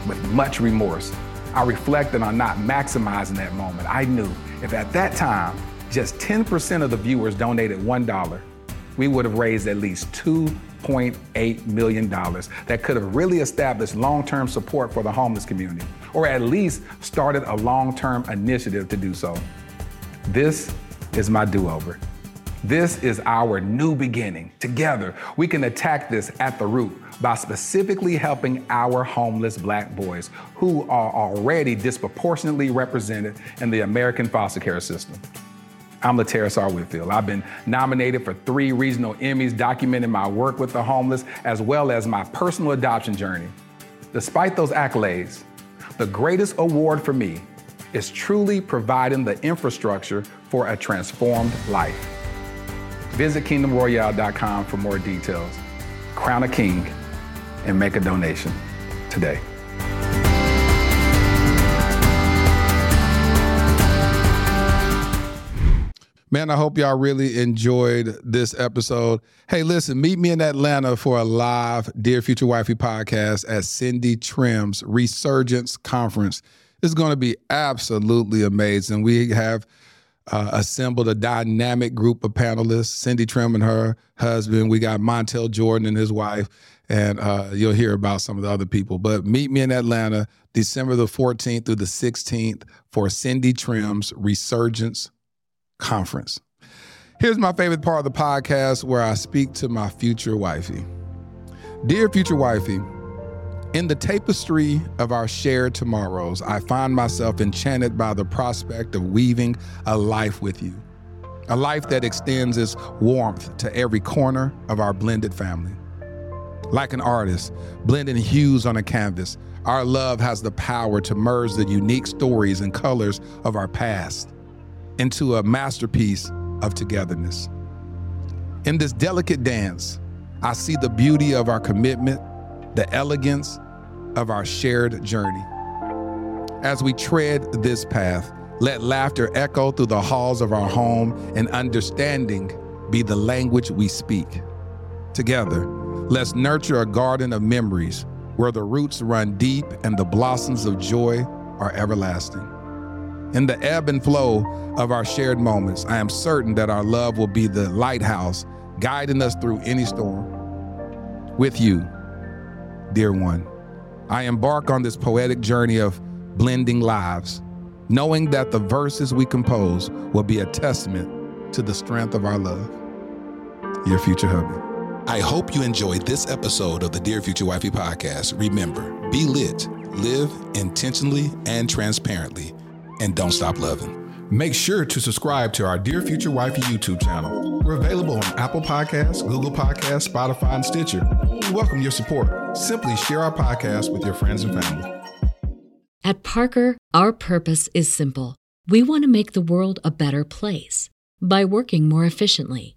with much remorse, I reflected on not maximizing that moment. I knew if at that time just 10% of the viewers donated $1, we would have raised at least $2.8 million that could have really established long term support for the homeless community, or at least started a long term initiative to do so. This is my do over. This is our new beginning. Together, we can attack this at the root by specifically helping our homeless black boys who are already disproportionately represented in the American foster care system. I'm Laterras R. Whitfield. I've been nominated for three regional Emmys documenting my work with the homeless as well as my personal adoption journey. Despite those accolades, the greatest award for me is truly providing the infrastructure for a transformed life. Visit kingdomroyale.com for more details. Crown a king and make a donation today. Man, I hope y'all really enjoyed this episode. Hey, listen, meet me in Atlanta for a live Dear Future Wifey podcast at Cindy Trimm's Resurgence Conference. It's going to be absolutely amazing. We have uh, assembled a dynamic group of panelists Cindy Trimm and her husband. We got Montel Jordan and his wife, and uh, you'll hear about some of the other people. But meet me in Atlanta December the 14th through the 16th for Cindy Trimm's Resurgence conference. Here's my favorite part of the podcast where I speak to my future wifey. Dear future wifey, in the tapestry of our shared tomorrows, I find myself enchanted by the prospect of weaving a life with you, a life that extends its warmth to every corner of our blended family. Like an artist, blending hues on a canvas, our love has the power to merge the unique stories and colors of our past into a masterpiece of togetherness. In this delicate dance, I see the beauty of our commitment, the elegance of our shared journey. As we tread this path, let laughter echo through the halls of our home and understanding be the language we speak. Together, let's nurture a garden of memories where the roots run deep and the blossoms of joy are everlasting. In the ebb and flow of our shared moments, I am certain that our love will be the lighthouse guiding us through any storm. With you, dear one, I embark on this poetic journey of blending lives, knowing that the verses we compose will be a testament to the strength of our love. Your future hubby. I hope you enjoyed this episode of the Dear Future Wifey podcast. Remember, be lit, live intentionally and transparently and don't stop loving. Make sure to subscribe to our Dear Future Wifey YouTube channel. We're available on Apple Podcasts, Google Podcasts, Spotify, and Stitcher. We welcome your support. Simply share our podcast with your friends and family. At Parker, our purpose is simple. We want to make the world a better place by working more efficiently,